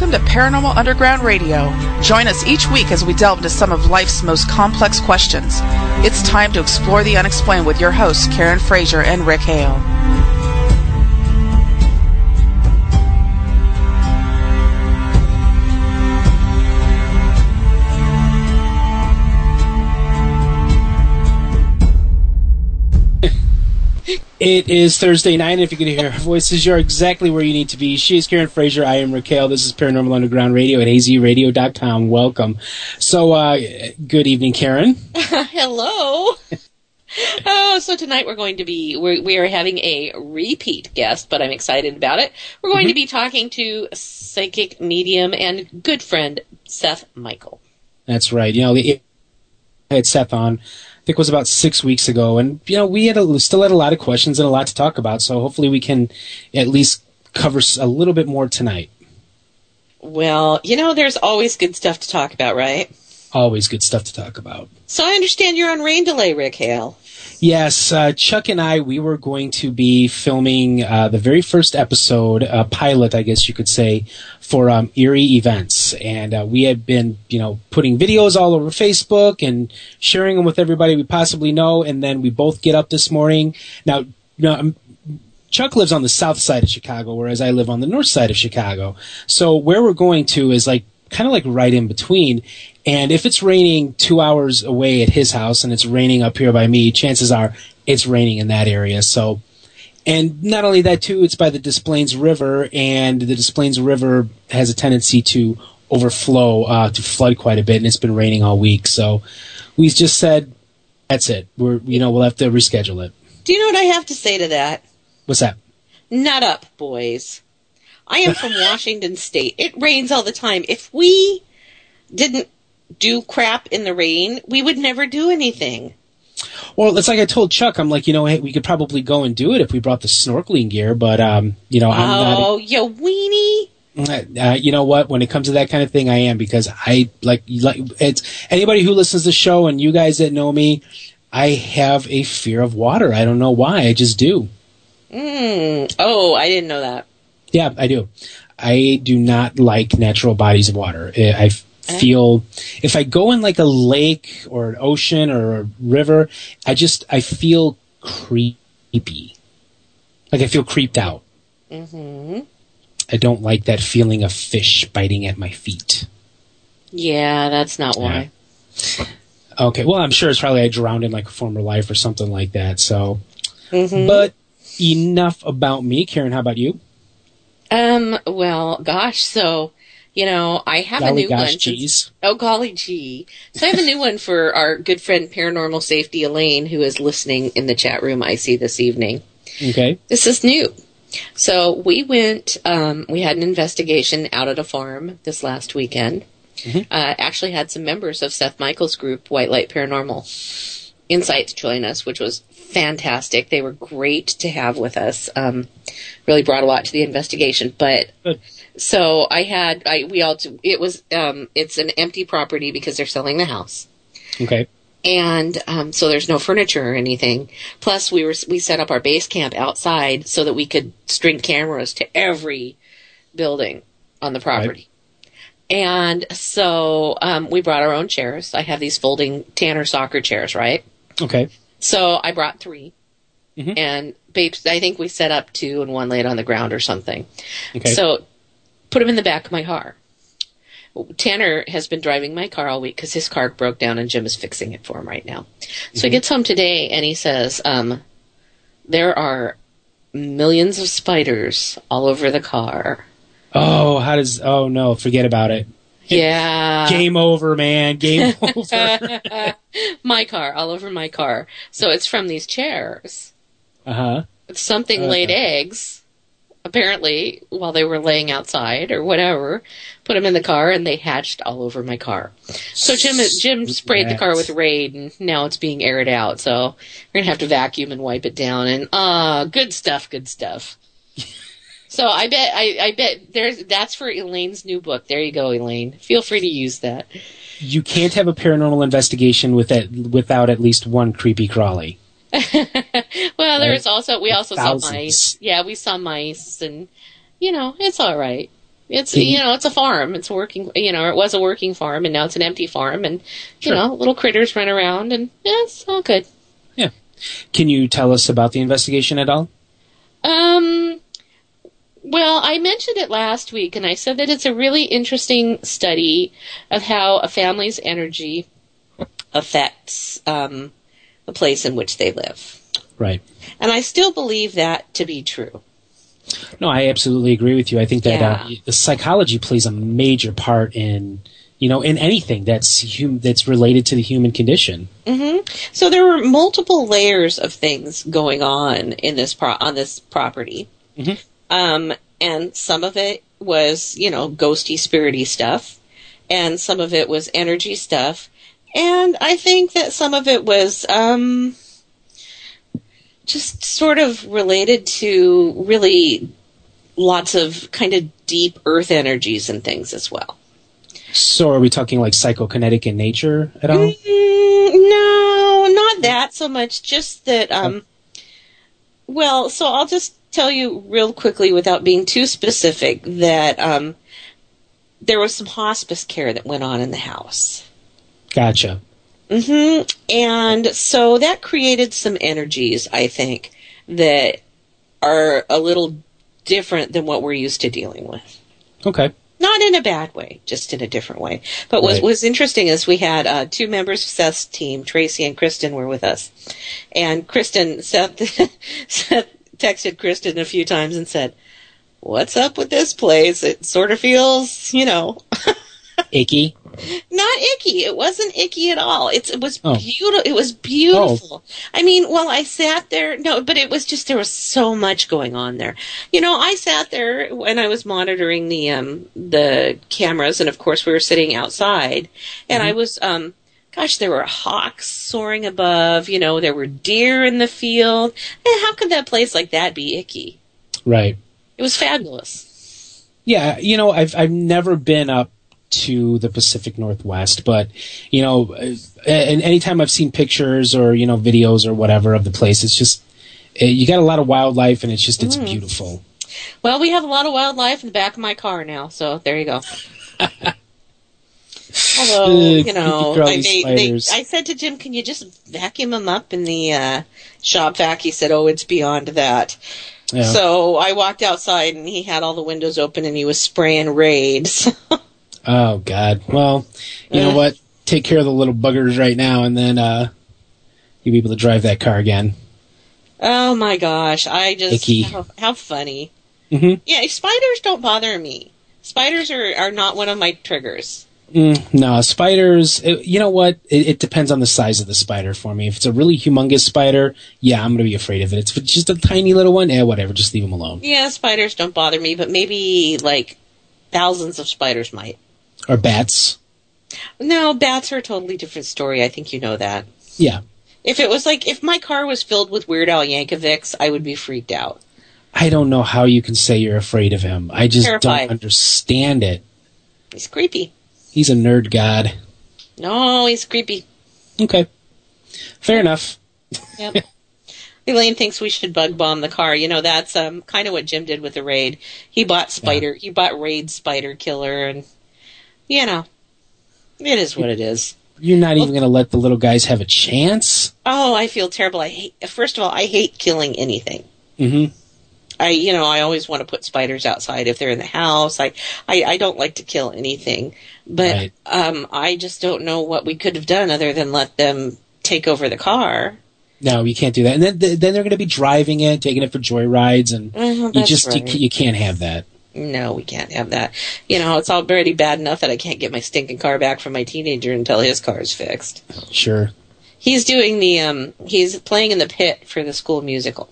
Welcome to Paranormal Underground Radio. Join us each week as we delve into some of life's most complex questions. It's time to explore the unexplained with your hosts, Karen Frazier and Rick Hale. It is Thursday night. If you can hear her voices, you're exactly where you need to be. She is Karen Frazier. I am Rick Hale. This is Paranormal Underground Radio at hazyradio.com. Welcome. So, uh, good evening, Karen. Hello. oh, so tonight we're going to be we're, we are having a repeat guest, but I'm excited about it. We're going mm-hmm. to be talking to psychic medium and good friend Seth Michael. That's right. You know, I had Seth on think it was about six weeks ago, and you know we had a, still had a lot of questions and a lot to talk about. So hopefully we can at least cover a little bit more tonight. Well, you know, there's always good stuff to talk about, right? Always good stuff to talk about. So I understand you're on rain delay, Rick Hale. Yes, uh, Chuck and I, we were going to be filming uh, the very first episode, uh, pilot, I guess you could say, for um, Eerie Events, and uh, we had been, you know, putting videos all over Facebook and sharing them with everybody we possibly know. And then we both get up this morning. Now, you know, um, Chuck lives on the south side of Chicago, whereas I live on the north side of Chicago. So where we're going to is like kind of like right in between. And if it's raining two hours away at his house and it's raining up here by me, chances are it's raining in that area. So, and not only that too, it's by the Des Plaines River, and the Des Plaines River has a tendency to overflow, uh, to flood quite a bit, and it's been raining all week. So, we just said, that's it. We're, you know, we'll have to reschedule it. Do you know what I have to say to that? What's that? Nut up, boys. I am from Washington State. It rains all the time. If we didn't do crap in the rain, we would never do anything. Well, it's like I told Chuck. I'm like, you know, hey, we could probably go and do it if we brought the snorkeling gear, but um, you know, I'm oh, not. Oh, you weenie. Uh, you know what? When it comes to that kind of thing, I am because I like like it's anybody who listens to the show and you guys that know me, I have a fear of water. I don't know why. I just do. Mm. Oh, I didn't know that. Yeah, I do. I do not like natural bodies of water. I feel if I go in like a lake or an ocean or a river, I just I feel creepy. Like I feel creeped out. Mm-hmm. I don't like that feeling of fish biting at my feet. Yeah, that's not why. Yeah. Okay, well, I'm sure it's probably I drowned in like a former life or something like that. So, mm-hmm. but enough about me. Karen, how about you? Um. Well, gosh. So you know, I have golly a new one. Geez. oh, golly gee. So I have a new one for our good friend Paranormal Safety Elaine, who is listening in the chat room I see this evening. Okay. This is new. So we went, um, we had an investigation out at a farm this last weekend. Mm-hmm. Uh, actually had some members of Seth Michael's group, White Light Paranormal Insights, join us, which was fantastic. They were great to have with us. Um, really brought a lot to the investigation. But Good. So I had, I we all, it was, um, it's an empty property because they're selling the house. Okay. And um, so there's no furniture or anything. Plus, we were we set up our base camp outside so that we could string cameras to every building on the property. Right. And so um, we brought our own chairs. I have these folding Tanner soccer chairs, right? Okay. So I brought 3 mm-hmm. and babes, I think we set up two and one laid on the ground or something. Okay. So put them in the back of my car. Tanner has been driving my car all week because his car broke down and Jim is fixing it for him right now. So mm-hmm. he gets home today and he says, um, there are millions of spiders all over the car. Oh, how does, oh no, forget about it. Yeah. Game over, man. Game over. my car, all over my car. So it's from these chairs. Uh huh. Something uh, laid eggs, apparently, while they were laying outside or whatever. Put them in the car, and they hatched all over my car. So Jim Jim sprayed the car with Raid, and now it's being aired out. So we're gonna have to vacuum and wipe it down. And ah, uh, good stuff, good stuff. So I bet I, I bet there's that's for Elaine's new book. There you go, Elaine. Feel free to use that. You can't have a paranormal investigation with that without at least one creepy crawly. well, there's also we also Thousands. saw mice. Yeah, we saw mice, and you know it's all right. It's you- know it's a farm. It's a working you know it was a working farm and now it's an empty farm and you Sure. know little critters run around and yeah, it's all good. Yeah. Can you tell us about the investigation at all? Um, well, I mentioned it last week, and I said that it's a really interesting study of how a family's energy affects um, the place in which they live. Right. And I still believe that to be true. No, I absolutely agree with you. I think that uh, Yeah. the psychology plays a major part in, you know, in anything that's hum- that's related to the human condition. So there were multiple layers of things going on in this pro- on this property, Mhm. um, and some of it was you know ghosty, spirity stuff, and some of it was energy stuff, and I think that some of it was um, just sort of related to really lots of kind of deep earth energies and things as well. So, are we talking like psychokinetic in nature at all? Mm, no, not that so much. Just that. Um, well, so I'll just tell you real quickly, without being too specific, that um, there was some hospice care that went on in the house. Gotcha. hmm And so that created some energies, I think, that are a little different than what we're used to dealing with. Okay. Not in a bad way, just in a different way. But what Right. was interesting is we had uh, two members of Seth's team, Tracy and Kristen, were with us. And Kristen, Seth, Seth texted Kristen a few times and said, What's up with this place? It sort of feels, you know, Icky. Not icky. It wasn't icky at all. It's, it was Oh. beautiful. It was beautiful. I mean, well, I sat there. No, but it was just there was so much going on there. You know, I sat there when I was monitoring the um the cameras, and of course we were sitting outside, and I was um. Gosh, there were hawks soaring above. You know, there were deer in the field. And how could that place like that be icky? Right. It was fabulous. Yeah, you know, I've I've never been up to the Pacific Northwest, but you know, and anytime I've seen pictures or you know videos or whatever of the place, it's just you got a lot of wildlife, and it's just it's beautiful. Well, we have a lot of wildlife in the back of my car now, so there you go. Although, Uh, you know, I, they, they. I said to Jim, "Can you just vacuum them up in the uh, shop vac?" He said, "Oh, it's beyond that." Yeah. So I walked outside, and he had all the windows open, and he was spraying raids. oh God. Well, you know Uh. what? Take care of the little buggers right now, and then uh, you'll be able to drive that car again. oh my gosh! I just Icky. how, how funny. hmm Yeah, spiders don't bother me. Spiders are, are not one of my triggers. Mm, no, spiders. It, you know what? It, it depends on the size of the spider for me. If it's a really humongous spider, yeah, I'm gonna be afraid of it. If it's just a tiny little one, eh, whatever. Just leave them alone. Yeah, spiders don't bother me, but maybe like thousands of spiders might. Or bats. No, bats are a totally different story. I think you know that. Yeah. If it was like if my car was filled with Weird Al Yankovics, I would be freaked out. I don't know how you can say you're afraid of him. I just Terrified. don't understand it. He's creepy. He's a nerd god. No, he's creepy. Okay. Fair enough. Yep. Elaine thinks we should bug bomb the car. You know, that's um kind of what Jim did with the raid. He bought Spider. He bought Raid Spider Killer, and you know, it is what it is. You're not even going to let the little guys have a chance? Oh, I feel terrible. I hate. First of all, I hate killing anything. Mm-hmm. I, you know, I always want to put spiders outside if they're in the house. I, I, I don't like to kill anything, but Right. um, I just don't know what we could have done other than let them take over the car. No, you can't do that. And then then they're going to be driving it, taking it for joyrides, and Oh, you just right. ca- you can't have that. No, we can't have that. You know, it's already bad enough that I can't get my stinking car back from my teenager until his car is fixed. Sure. He's doing the um, he's playing in the pit for the school musical.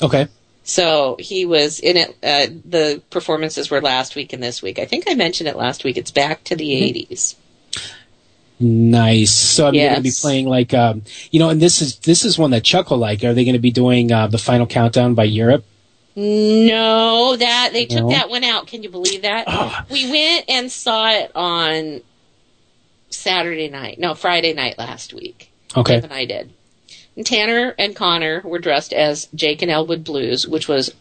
Okay. So he was in it. Uh, the performances were last week and this week. I think I mentioned it last week. It's back to the 80s. Nice. So I'm going to be playing like um, you know, and this is this is one that Chuck will like. Are they going to be doing uh, the final countdown by Europe? No, that they took No? that one out. Can you believe that? We went and saw it on Saturday night. No, Friday night last week. Okay. Dave and I did. And Tanner and Connor were dressed as Jake and Elwood Blues, which was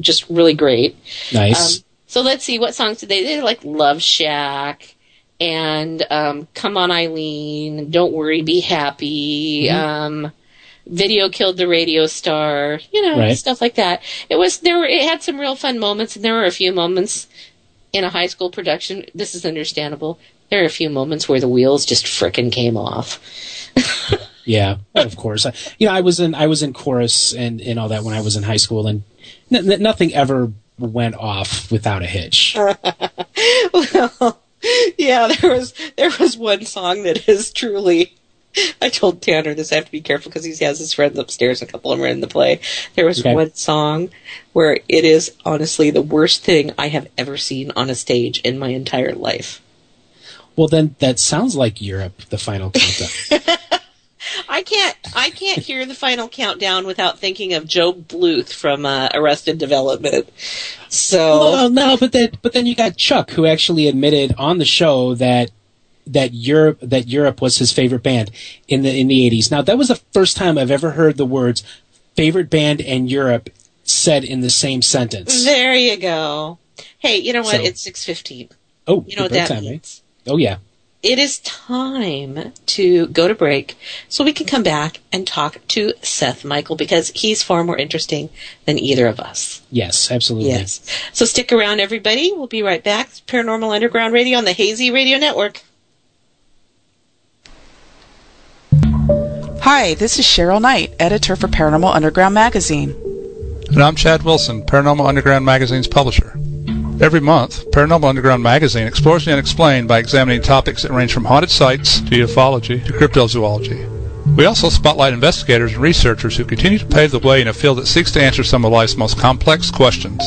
just really great. Nice. Um, So let's see, what songs did they? They did like Love Shack and um, Come On Eileen, Don't Worry, Be Happy. Mm-hmm. Um, Video killed the radio star, you know, Right. stuff like that. It was there. Were, it had some real fun moments, and there were a few moments in a high school production. This is understandable. There are a few moments where the wheels just frickin' came off. Yeah, of course. I, you know, I was in I was in chorus and, and all that when I was in high school, and n- nothing ever went off without a hitch. well, yeah, there was there was one song that is truly. I told Tanner this. I have to be careful because he has his friends upstairs. A couple of them are in the play. There was Okay. one song where it is honestly the worst thing I have ever seen on a stage in my entire life. Well, then that sounds like Europe, the final countdown. I can't. I can't hear the final countdown without thinking of GOB Bluth from uh, Arrested Development. So well, no, but then but then you got Chuck, who actually admitted on the show that that Europe that Europe was his favorite band in the in the eighties. Now that was the first time I've ever heard the words favorite band and Europe said in the same sentence. there you go. Hey, you know what? So- it's six fifteen. Oh, You know what that time, eh? Oh yeah. it is time to go to break so we can come back and talk to Seth Michael because he's far more interesting than either of us. Yes, absolutely. Yes. So stick around, everybody. We'll be right back. Paranormal Underground Radio on the Hazy Radio Network. Hi, this is Cheryl Knight, editor for Paranormal Underground magazine. And I'm Chad Wilson, Paranormal Underground Magazine's publisher. Every month, Paranormal Underground Magazine explores the unexplained by examining topics that range from haunted sites to ufology to cryptozoology. We also spotlight investigators and researchers who continue to pave the way in a field that seeks to answer some of life's most complex questions.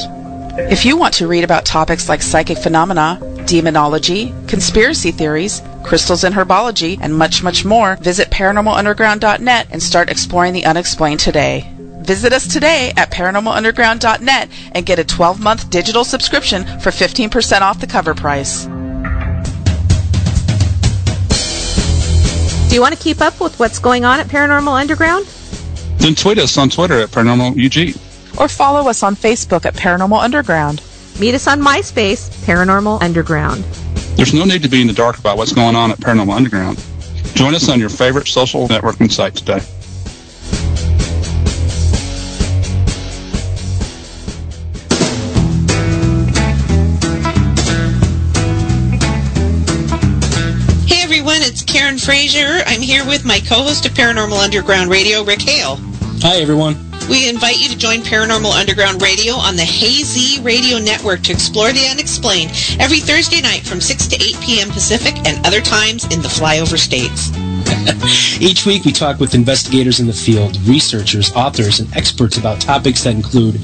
If you want to read about topics like psychic phenomena, demonology, conspiracy theories, crystals and herbology, and much, much more, visit paranormalunderground.net and start exploring the unexplained today. Visit us today at paranormalunderground.net and get a 12 month digital subscription for 15% off the cover price. Do you want to keep up with what's going on at Paranormal Underground? Then tweet us on Twitter at Paranormal UG. Or follow us on Facebook at Paranormal Underground. Meet us on MySpace, Paranormal Underground. There's no need to be in the dark about what's going on at Paranormal Underground. Join us on your favorite social networking site today. Hey everyone, it's Karen Frazier. I'm here with my co-host of Paranormal Underground Radio, Rick Hale. Hi everyone. We invite you to join Paranormal Underground Radio on the Hazy Radio Network to explore the unexplained every Thursday night from 6 to 8 p.m. Pacific and other times in the flyover states. Each week we talk with investigators in the field, researchers, authors, and experts about topics that include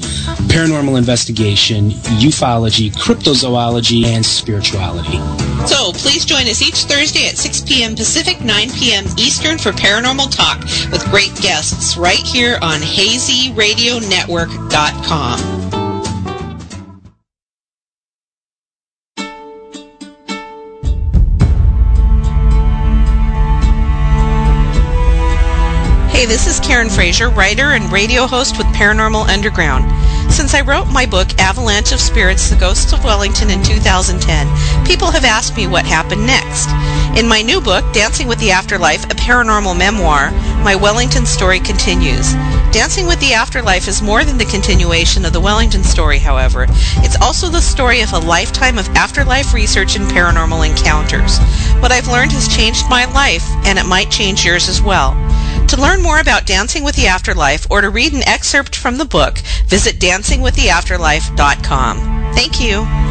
paranormal investigation, ufology, cryptozoology, and spirituality. So please join us each Thursday at 6 p.m. Pacific, 9 p.m. Eastern for Paranormal Talk with great guests right here on HazyRadioNetwork.com. This is Karen Frazier, writer and radio host with Paranormal Underground. Since I wrote my book, Avalanche of Spirits The Ghosts of Wellington, in 2010, people have asked me what happened next. In my new book, Dancing with the Afterlife, a paranormal memoir, my Wellington story continues. Dancing with the Afterlife is more than the continuation of the Wellington story, however. It's also the story of a lifetime of afterlife research and paranormal encounters. What I've learned has changed my life, and it might change yours as well. To learn more about Dancing with the Afterlife or to read an excerpt from the book, visit dancingwiththeafterlife.com. Thank you.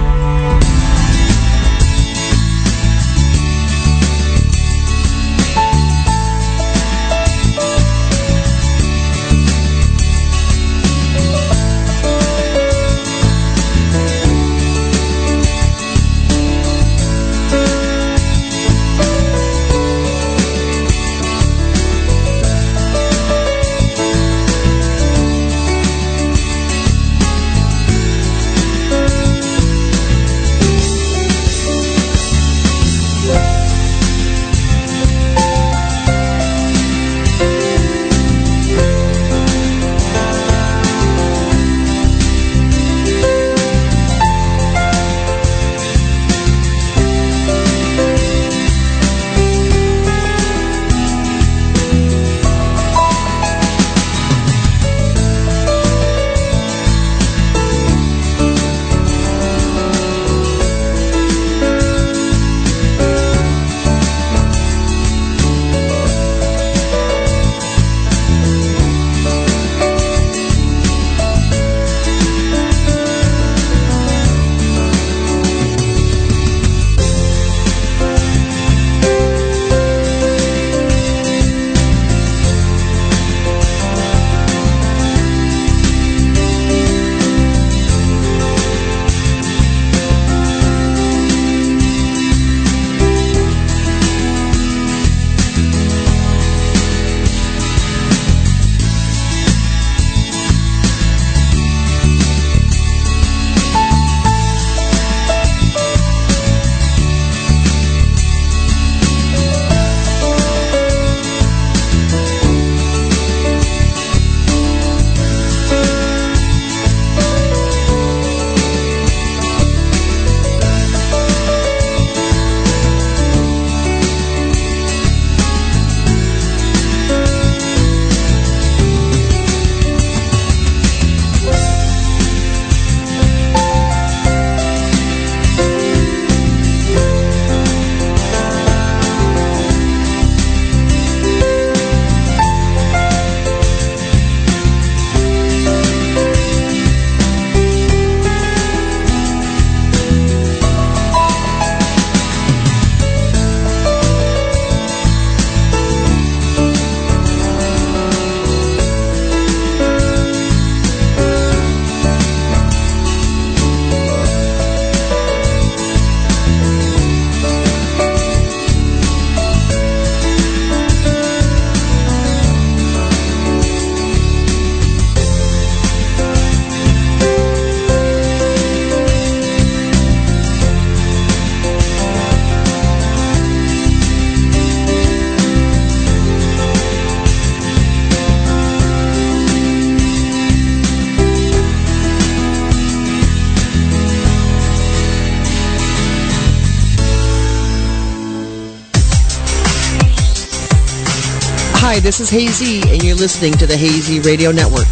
This is Hazy, and you're listening to the Hazy Radio Network.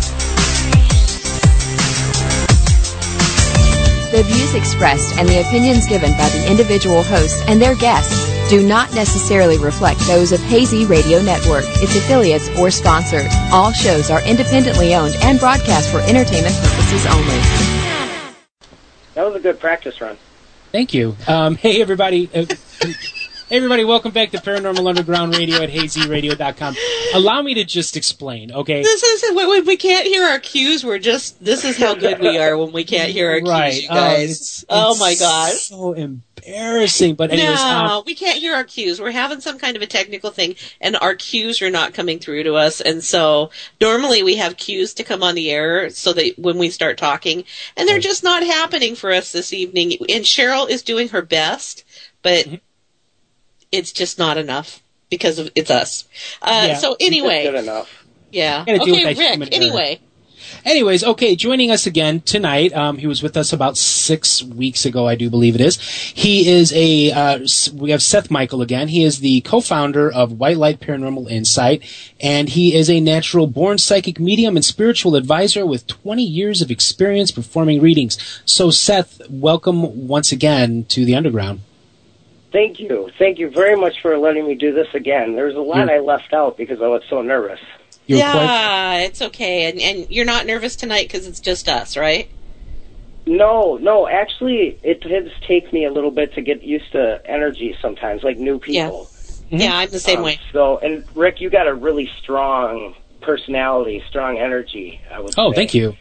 The views expressed and the opinions given by the individual hosts and their guests do not necessarily reflect those of Hazy Radio Network, its affiliates, or sponsors. All shows are independently owned and broadcast for entertainment purposes only. That was a good practice run. Thank you. Um, hey, everybody. Hey everybody, welcome back to Paranormal Underground Radio at hazyradio.com. Allow me to just explain, okay? This is when we can't hear our cues. We're just this is how good we are when we can't hear our right. cues, you guys. Um, it's, oh it's my god, So embarrassing. But anyways, no, um, we can't hear our cues. We're having some kind of a technical thing, and our cues are not coming through to us. And so normally we have cues to come on the air so that when we start talking, and they're just not happening for us this evening. And Cheryl is doing her best, but Mm-hmm. It's just not enough because of it's us. Uh, Yeah. So anyway, Good enough. yeah. Gotta deal with Okay, Rick. error. Anyway, Anyways, okay, joining us again tonight. Um, he was with us about six weeks ago, I do believe it is. He is a. Uh, we have Seth Michael again. He is the co-founder of White Light Paranormal Insight, and he is a natural-born psychic medium and spiritual advisor with 20 years of experience performing readings. So, Seth, welcome once again to the Underground. Thank you. Thank you very much for letting me do this again. There's a lot You're- I left out because I was so nervous. You're yeah, quite. it's okay, and and you're not nervous tonight because it's just us, right? No, no, actually, it does take me a little bit to get used to energy sometimes, like new people. Yeah, I'm the same Um, way. So, and Rick, you got a really strong personality, strong energy. I would. Oh, say. thank you.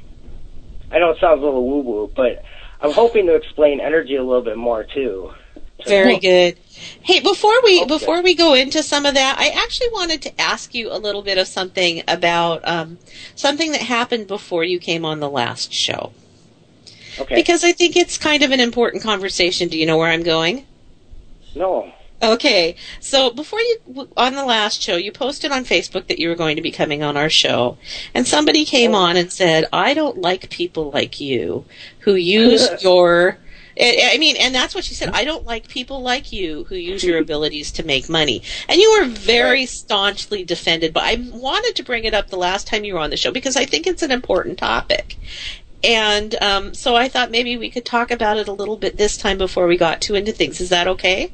I know it sounds a little woo woo, but I'm hoping to explain energy a little bit more too. Very good. Hey, before we Okay. before we go into some of that, I actually wanted to ask you a little bit of something about um, something that happened before you came on the last show, Okay. because I think it's kind of an important conversation. Do you know where I'm going? no. Okay, so before you on the last show, you posted on Facebook that you were going to be coming on our show, and somebody came on and said, "I don't like people like you who use your." I I mean, and that's what she said. I don't like people like you who use your abilities to make money. And you were very staunchly defended, but I wanted to bring it up the last time you were on the show because I think it's an important topic. And um, so I thought maybe we could talk about it a little bit this time before we got too into things. Is that okay?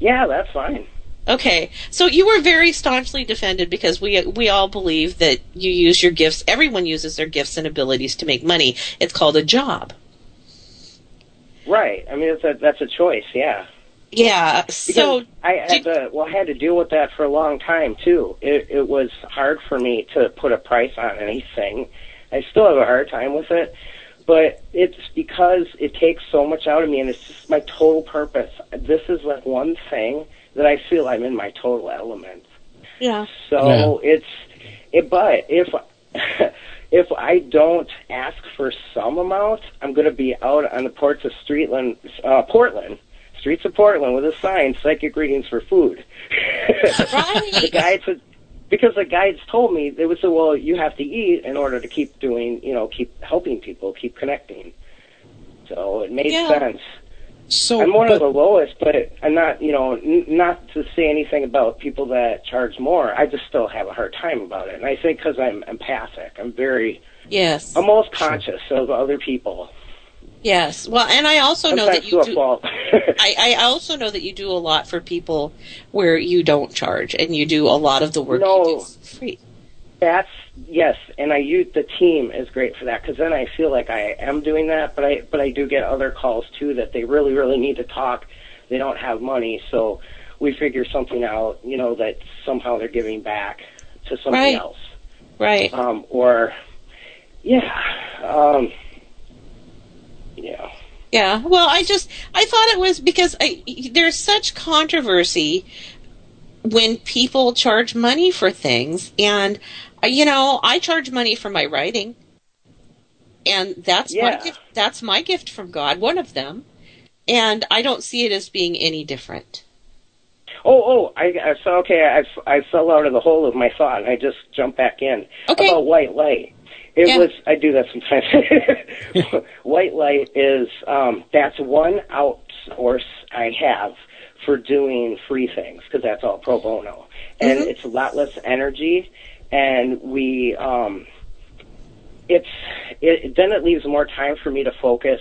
Yeah, that's fine. Okay, so you were very staunchly defended because we we all believe that you use your gifts. Everyone uses their gifts and abilities to make money. It's called a job. Right. I mean, it's a, that's a choice. Yeah. Yeah. Because So I had to, well, I had to deal with that for a long time too. It, it was hard for me to put a price on anything. I still have a hard time with it, but it's because it takes so much out of me, and it's just my total purpose. This is like one thing that I feel I'm in my total element. yeah, So it's, it, but if if I don't ask for some amount, I'm going to be out on the ports of Streetland, uh, Portland, streets of Portland, with a sign: "Psychic readings for food." the right. guides, because the guides told me they would say, "Well, you have to eat in order to keep doing, you know, keep helping people, keep connecting." So it made Yeah. sense. So, I'm one but- of the lowest, but I'm not, you know, n- not to say anything about people that charge more. I just still have a hard time about it. And I think because I'm empathic, I'm very, yes, I'm most conscious of other people. yes. Well, and I also know that you do. fault. I, I also know that you do a lot for people where you don't charge, and you do a lot of the work you do free. That's yes, and I use the team is great for that because then I feel like I am doing that. But I but I do get other calls too that they really really need to talk. They don't have money, so we figure something out. You know that somehow they're giving back to somebody Right. else. Right. um, or yeah, um, yeah. Yeah. Well, I just I thought it was because I, there's such controversy when people charge money for things, and you know I charge money for my writing, and that's my gift. That's my gift from God, one of them, and I don't see it as being any different. Oh, oh, I, I so okay. I, I fell out of the hole of my thought, and I just jumped back in Okay. about white light. It Yeah. was I do that sometimes. white light is um, that's one outsource I have for doing free things because that's all pro bono, and Mhm. it's a lot less energy, and we um, it's it then it leaves more time for me to focus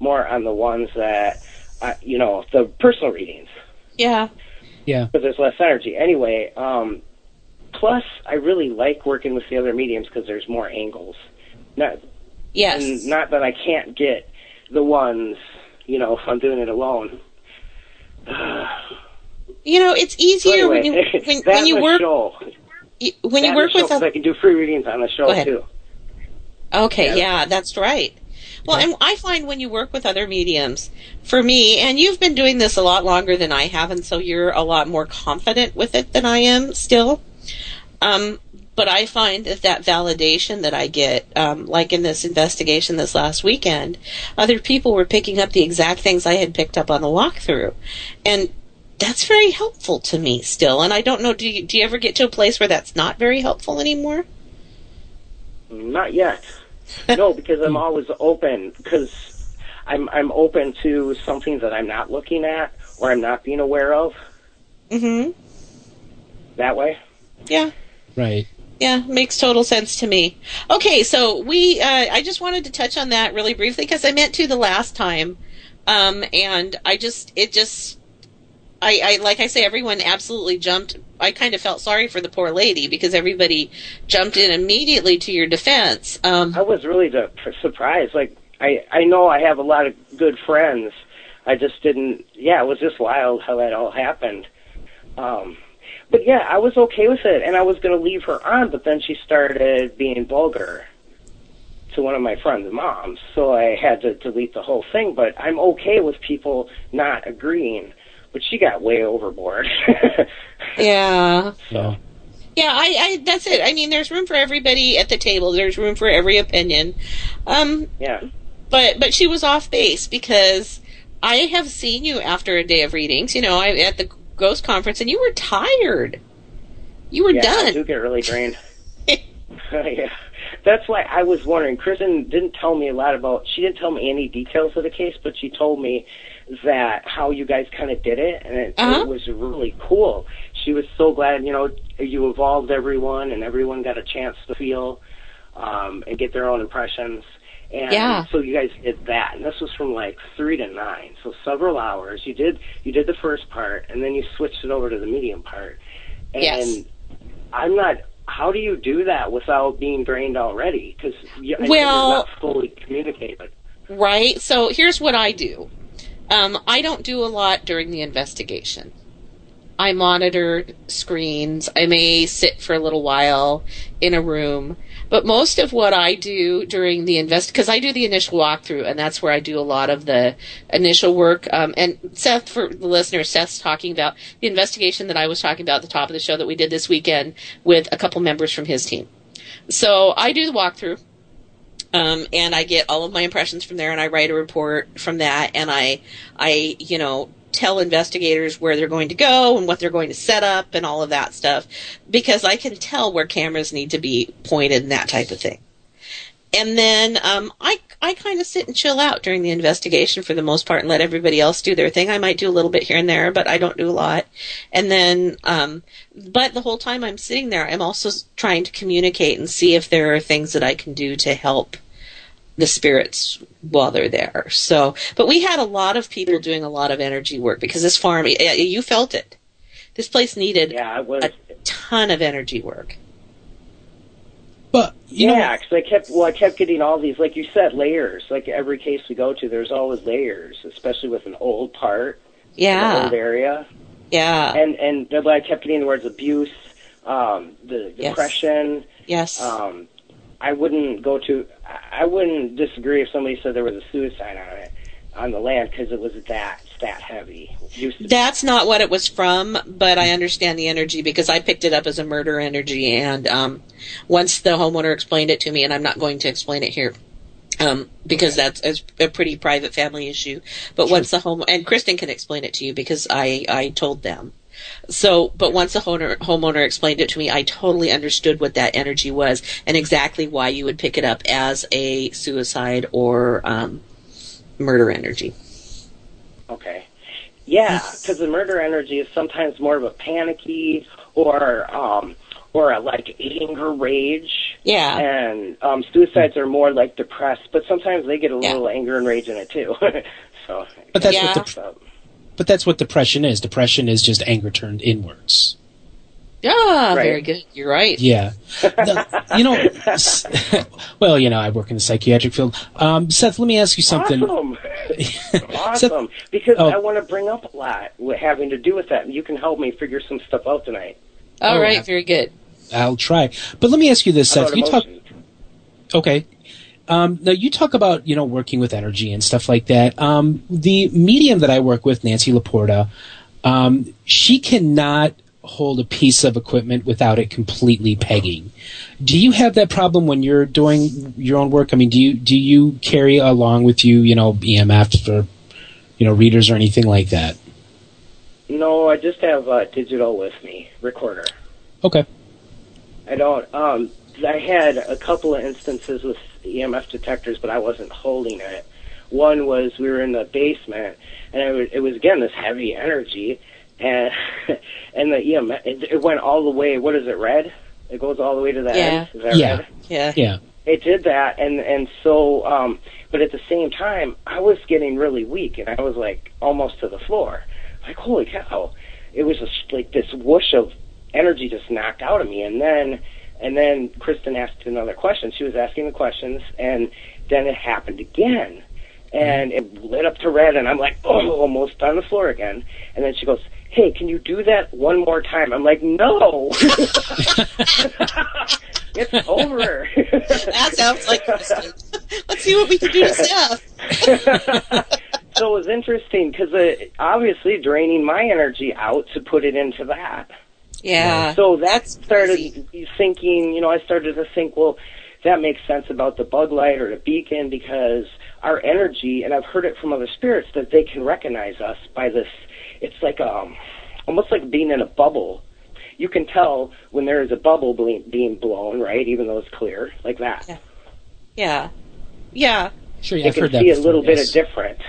more on the ones that uh, you know the personal readings Yeah. Yeah. because there's less energy anyway. Um, plus, I really like working with the other mediums because there's more angles. Not Yes. and not that I can't get the ones you know if I'm doing it alone. You know, it's easier So when you when, that when you work show. When you work with show, with 'cause a I can do free readings on the show too. Okay, Yeah. yeah, that's right. Well, and I find when you work with other mediums, for me, and you've been doing this a lot longer than I have, and so you're a lot more confident with it than I am still. Um, but I find that that validation that I get, um, like in this investigation this last weekend, other people were picking up the exact things I had picked up on the walkthrough, and that's very helpful to me still. And I don't know, do you, do you ever get to a place where that's not very helpful anymore? Not yet. no, because I'm always open because I'm I'm open to something that I'm not looking at or I'm not being aware of. Mm-hmm. That way. Yeah. Right. Yeah, makes total sense to me. Okay, so we, uh, I just wanted to touch on that really briefly because I meant to the last time, um, and I just, it just, I, I, like I say, everyone absolutely jumped. I kind of felt sorry for the poor lady because everybody jumped in immediately to your defense. Um, I was really surprised. Like I I know I have a lot of good friends. I just didn't. Yeah, it was just wild how that all happened. Um, but yeah, I was okay with it, and I was going to leave her on, but then she started being vulgar to one of my friends' moms, so I had to delete the whole thing. But I'm okay with people not agreeing. But she got way overboard. yeah. So Yeah, I, I, that's it. I mean, there's room for everybody at the table. There's room for every opinion. Um, yeah. but but she was off base because I have seen you after a day of readings. You know, I, at the Ghost Conference, and you were tired. You were yeah, I done. do get really drained. yeah. That's why I was wondering. Kristen didn't tell me a lot about. She didn't tell me any details of the case, but she told me that how you guys kind of did it, and it, Uh-huh. it was really cool. She was so glad, you know, you evolved everyone, and everyone got a chance to feel um, and get their own impressions. And Yeah. so you guys did that, and this was from like three to nine, so several hours. You did you did the first part, and then you switched it over to the medium part. And Yes. I'm not. How do you do that without being drained already? Because Well- not fully communicated. right? So here's what I do. Um, I don't do a lot during the investigation. I monitor screens. I may sit for a little while in a room, but most of what I do during the invest because I do the initial walkthrough, and that's where I do a lot of the initial work. Um, and Seth, for the listeners, Seth's talking about the investigation that I was talking about at the top of the show that we did this weekend with a couple members from his team. So I do the walkthrough. Um, and I get all of my impressions from there, and I write a report from that, and I, I, you know, tell investigators where they're going to go and what they're going to set up and all of that stuff, because I can tell where cameras need to be pointed and that type of thing. And then um, I I kind of sit and chill out during the investigation for the most part and let everybody else do their thing. I might do a little bit here and there, but I don't do a lot. And then, um, but the whole time I'm sitting there, I'm also trying to communicate and see if there are things that I can do to help the spirits while they're there. So, but we had a lot of people doing a lot of energy work because this farm, you felt it. This place needed Yeah, it was. a ton of energy work. But you yeah, because I kept well, I kept getting all these, like you said, layers. Like every case we go to, there's always layers, especially with an old part, an Yeah, old area, yeah, and and but I kept getting the words abuse, um, the Yes. depression. yes. Um, I wouldn't go to. I- wouldn't disagree if somebody said there was a suicide on it on the land because it was that stat heavy. That's not what it was from, but I understand the energy because I picked it up as a murder energy. And um, once the homeowner explained it to me, and I'm not going to explain it here um, because that's a, a pretty private family issue. But once the home and Kristen can explain it to you because I I told them. So, but once the homeowner, homeowner explained it to me, I totally understood what that energy was and exactly why you would pick it up as a suicide or um, murder energy. Okay. Yeah, because the murder energy is sometimes more of a panicky or um, or a like anger rage. Yeah. And um, suicides are more like depressed, but sometimes they get a little anger and rage in it too. so. But that's Yeah. what the, but that's what depression is. Depression is just anger turned inwards. Ah, Right. very good. You're right. Yeah. No, you know, well, you know, I work in the psychiatric field. Um, Seth, let me ask you something. Awesome. awesome. Because Oh. I want to bring up a lot with having to do with that. and You can help me figure some stuff out tonight. All Oh, right, yeah. very good. I'll try. But let me ask you this, Seth. About You talk. Okay. Um, now you talk about you know working with energy and stuff like that. Um, the medium that I work with, Nancy Laporta, um, she cannot hold a piece of equipment without it completely pegging. Do you have that problem when you're doing your own work? I mean, do you do you carry along with you you know EMFs or you know readers or anything like that? No, I just have uh, digital with me, recorder. Okay. I don't. Um, I had a couple of instances with EMF detectors, but I wasn't holding it. One was we were in the basement, and it was, it was again this heavy energy, and and the EMF it, it went all the way. What is it? Red? It goes all the way to the Yeah. end. Is that Yeah. red? Yeah. Yeah. it did that and and so um but at the same time i was getting really weak and i was like almost to the floor like holy cow it was just like this whoosh of energy just knocked out of me and then and then kristen asked another question she was asking the questions and then it happened again and it lit up to red and i'm like oh almost on the floor again and then she goes hey can you do that one more time i'm like no it's over That sounds like Kristen. Let's see what we can do to Seth. so it was interesting because obviously draining my energy out to put it into that. Yeah. So that started thinking, you know, I started to think, well, that makes sense about the bug light or the beacon because our energy, and I've heard it from other spirits that they can recognize us by this. It's like um, almost like being in a bubble. You can tell when there is a bubble being, being blown, right? Even though it's clear, like that. Yeah. Yeah. Yeah. Sure. Yeah, I've can heard that. see a before, little bit yes. of different.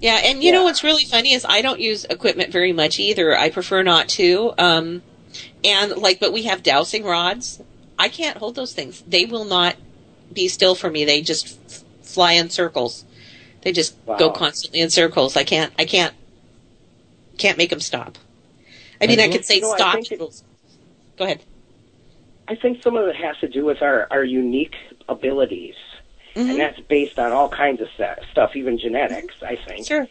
Yeah, and you know what's really funny is I don't use equipment very much either. I prefer not to. Um, and like, but we have dowsing rods. I can't hold those things. They will not be still for me. They just f- fly in circles. They just go constantly in circles. I can't. I can't. Can't make them stop. I mean, I And could say you know, stop. it- Go ahead. I think some of it has to do with our, our unique abilities. Mhm. And that's based on all kinds of sta- stuff, even genetics, I think. Sure.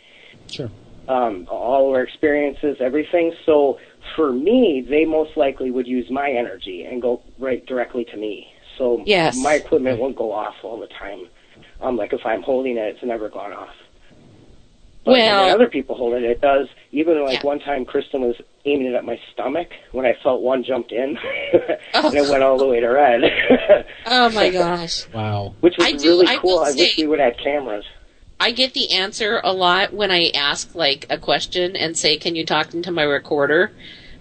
Sure. Um, all our experiences, everything. So for me, they most likely would use my energy and go right directly to me. So Yes. my equipment won't go off all the time. Um, like if I'm holding it, it's never gone off. But Well- when other people hold it, it does. Even like Yeah. one time, Kristen was aiming it at my stomach when I felt one jumped in, oh. and it went all the way to red. Oh my gosh. Wow. Which was I do- really I cool. will I wish say- we would have cameras. I get the answer a lot when I ask like a question and say, "Can you talk into my recorder?"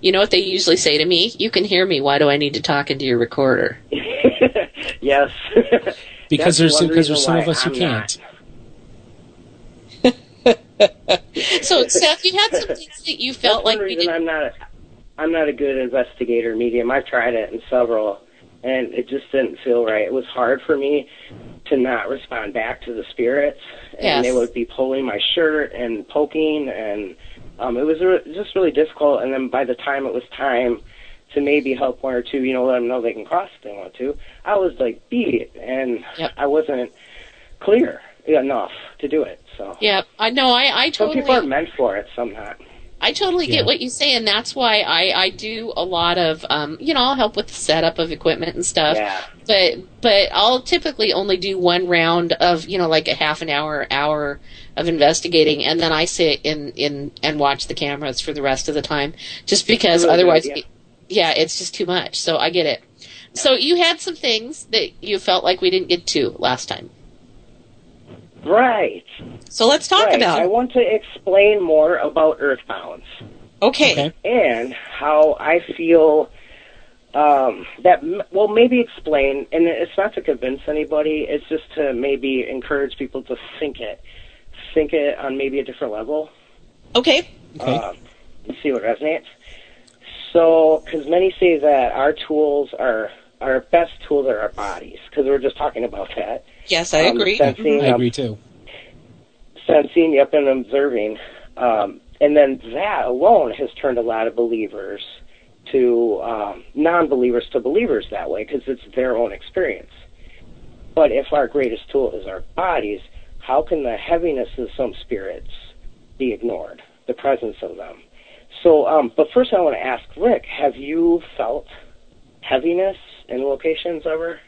You know what they usually say to me? "You can hear me. Why do I need to talk into your recorder?" yes. Because That's there's because there's some of us who I'm can't. So, Seth, you had some things that you felt That's like one reason. I'm not. A, I'm not a good investigator medium. I've tried it in several, and it just didn't feel right. It was hard for me to not respond back to the spirits, and Yes. they would be pulling my shirt and poking, and um, it was re- just really difficult. And then by the time it was time to maybe help one or two, you know, let them know they can cross if they want to, I was like beat, and Yep. I wasn't clear enough to do it. So Yeah, I know. I I some people are totally meant for it, some not. I totally Yeah. get what you say, and that's why I I do a lot of um you know I'll help with the setup of equipment and stuff. Yeah. but but I'll typically only do one round of you know like a half an hour hour of investigating and then I sit in in and watch the cameras for the rest of the time just because Really otherwise it- yeah it's just too much so I get it so you had some things that you felt like we didn't get to last time Right. so let's talk right. about I want to explain more about earthbound okay, Okay. and how I feel um, that, well, maybe explain, and it's not to convince anybody, it's just to maybe encourage people to think it, think it on maybe a different level. Okay. Okay. Um, see what resonates. So, because many say that our tools are our best tools are our bodies, because we're just talking about that. Yes, I Um, agree. Sensing, I agree too. sensing, yep, and observing. Um, and then that alone has turned a lot of believers to um, non-believers to believers that way because it's their own experience. But if our greatest tool is our bodies, how can the heaviness of some spirits be ignored? The presence of them. So, um, but first I want to ask Rick: Have you felt heaviness in locations ever?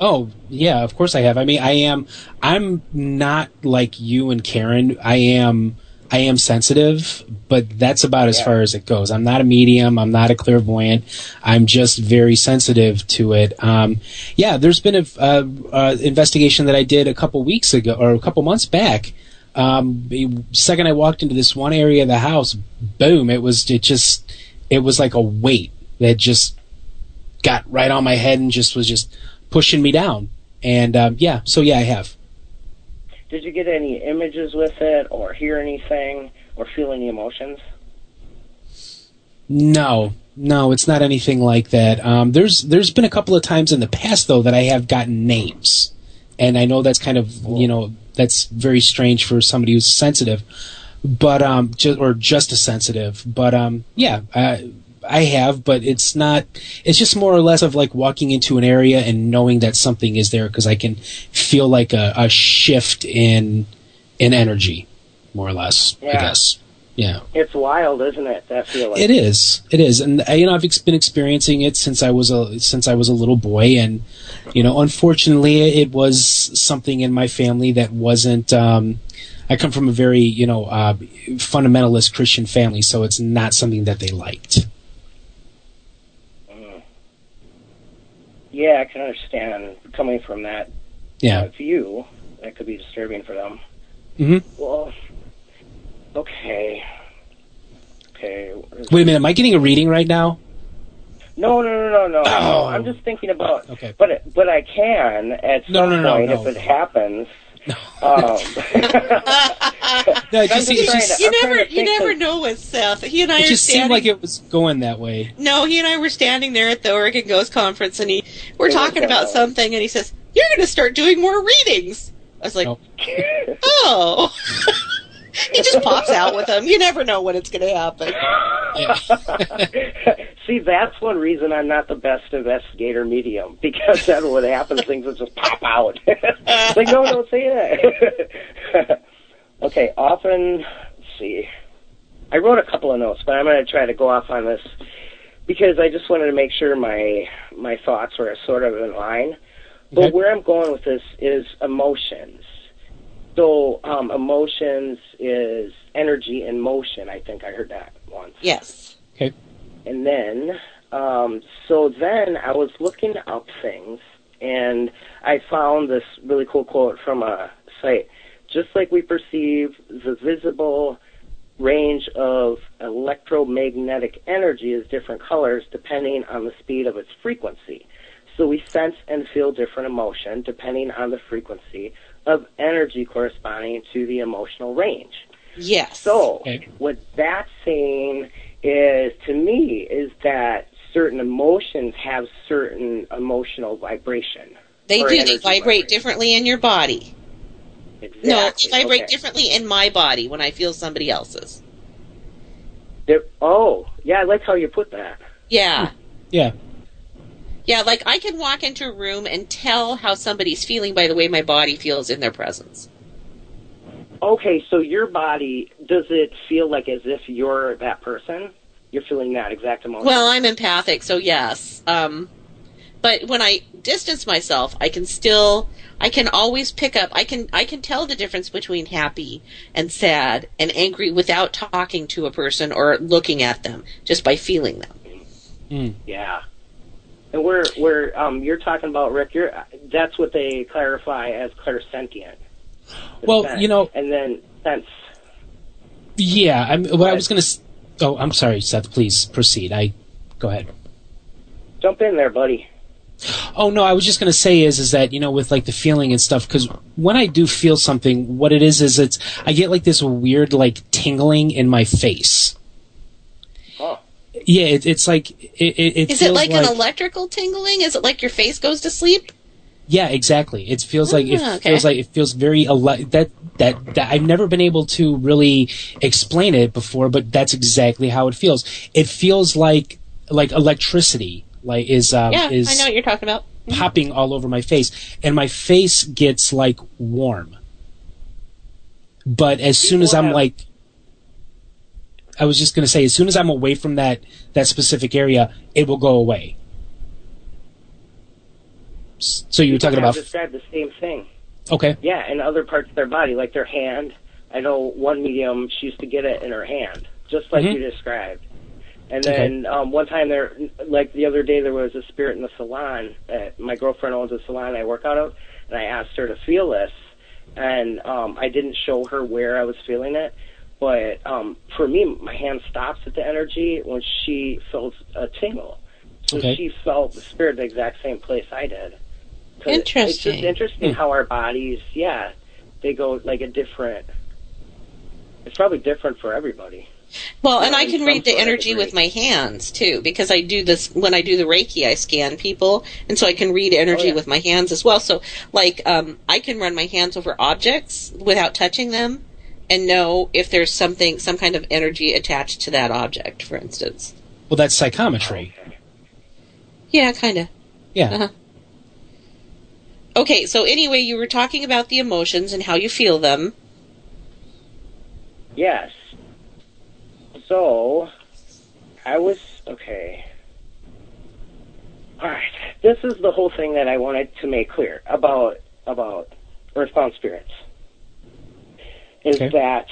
Oh yeah, of course I have. I mean, I am. I'm not like you and Karen. I am. I am sensitive, but that's about as Yeah. far as it goes. I'm not a medium. I'm not a clairvoyant. I'm just very sensitive to it. Um, yeah, there's been a uh, uh, investigation that I did a couple weeks ago or a couple months back. Um, the second I walked into this one area of the house, boom! It was it just it was like a weight that just got right on my head and just was just pushing me down. And um, yeah, so yeah, I have. Did you get any images with it, or hear anything, or feel any emotions? No, no, it's not anything like that. Um, there's there's been a couple of times in the past though that I have gotten names, and I know that's kind of you know that's very strange for somebody who's sensitive, but um, just or just as sensitive. But um, yeah, I, I have, but it's not. It's just more or less of like walking into an area and knowing that something is there because I can feel like a, a shift in in energy, more or less. I guess. Yeah. It's wild, isn't it? That feeling. It is. It is, and you know I've ex- been experiencing it since I was a since I was a little boy, and you know unfortunately it was something in my family that wasn't. Um, I come from a very you know uh, fundamentalist Christian family, so it's not something that they liked. Yeah, I can understand coming from that Yeah. uh, view. That could be disturbing for them. Mm-hmm. Well, okay. Okay. Wait a minute, am I getting a reading right now? No, no, no, no, no. Oh. I'm just thinking about. Okay. But but I can at some No, no, no, point if it happens. Um, No, it just, just it just, to- You I'm never, you never of- know with Seth. He and I it are just seemed like it was going that way. No, he and I were standing there at the Oregon Ghost Conference, and he we're Yeah, talking yeah. about something, and he says, "You're going to start doing more readings." I was like, Oh. "Oh." he just pops out with them. You never know when it's going to happen. See, that's one reason I'm not the best investigator medium because that's what happens. Things will just pop out. It's like, no, don't say that. okay, often, let's see. I wrote a couple of notes, but I'm going to try to go off on this because I just wanted to make sure my my thoughts were sort of in line. But Okay. where I'm going with this is emotions. So, um, emotions is energy in motion. I think I heard that once. Yes. Okay. And then, um, so then I was looking up things, and I found this really cool quote from a site. Just like we perceive the visible range of electromagnetic energy as different colors depending on the speed of its frequency. So we sense and feel different emotion depending on the frequency of energy corresponding to the emotional range. Yes. So, Okay. what that's saying is, to me, is that certain emotions have certain emotional vibration. they do. They vibrate vibration. differently in your body. Exactly. No, they vibrate okay. differently in my body when I feel somebody else's. They're- oh, yeah, I like how you put that. Yeah. Yeah. Yeah, like I can walk into a room and tell how somebody's feeling by the way my body feels in their presence. Okay, so your body, does it feel like as if you're that person? You're feeling that exact emotion? Well, I'm empathic, so yes. Um, but when I distance myself, I can still, I can always pick up. I can, I can tell the difference between happy and sad and angry without talking to a person or looking at them, just by feeling them. Mm. Yeah. And we're, we're, um, you're talking about, Rick, you're, that's what they clarify as clairsentient. Well, sense. you know- And then sense. Yeah. I'm, what I was going to. Oh, I'm sorry, Seth. Please proceed. I go ahead. Jump in there, buddy. Oh no, I was just gonna say is is that you know with like the feeling and stuff because when I do feel something, what it is is it's I get like this weird like tingling in my face. Yeah, it, it's like it. it, it Is it feels like, an electrical tingling? Is it like your face goes to sleep? Yeah, exactly. It feels like it Ah, okay. feels like it feels very ele- that that that I've never been able to really explain it before, but that's exactly how it feels. It feels like like electricity, like is um, yeah, is I know what you're talking about. popping all over my face, and my face gets like warm. But as soon as I'm like, I was just gonna say, as soon as I'm away from that that specific area, it will go away. So you were talking about described the same thing. okay, Yeah, in other parts of their body, like their hand. I know one medium, she used to get it in her hand, just like Mhm. you described. And Okay. then um, one time there, like the other day, there was a spirit in the salon. Uh, my girlfriend owns a salon I work out of, and I asked her to feel this, and um, I didn't show her where I was feeling it. But um, for me, my hand stops at the energy when she felt a tingle. So Okay. she felt the spirit the exact same place I did. 'Cause It's Interesting. just interesting Hmm. how our bodies, yeah, they go like a different. It's probably different for everybody. Well, and I can read the energy with my hands too, because I do this when I do the Reiki. I scan people, and so I can read energy Oh, yeah. with my hands as well. So, like, um, I can run my hands over objects without touching them, and know if there's something, some kind of energy attached to that object, for instance. well that's psychometry. Yeah, kind of. Yeah. Uh-huh. Okay, so anyway, you were talking about the emotions and how you feel them. Yes. So, I was okay. All right. This is the whole thing that I wanted to make clear about about earthbound spirits. Is Okay. that,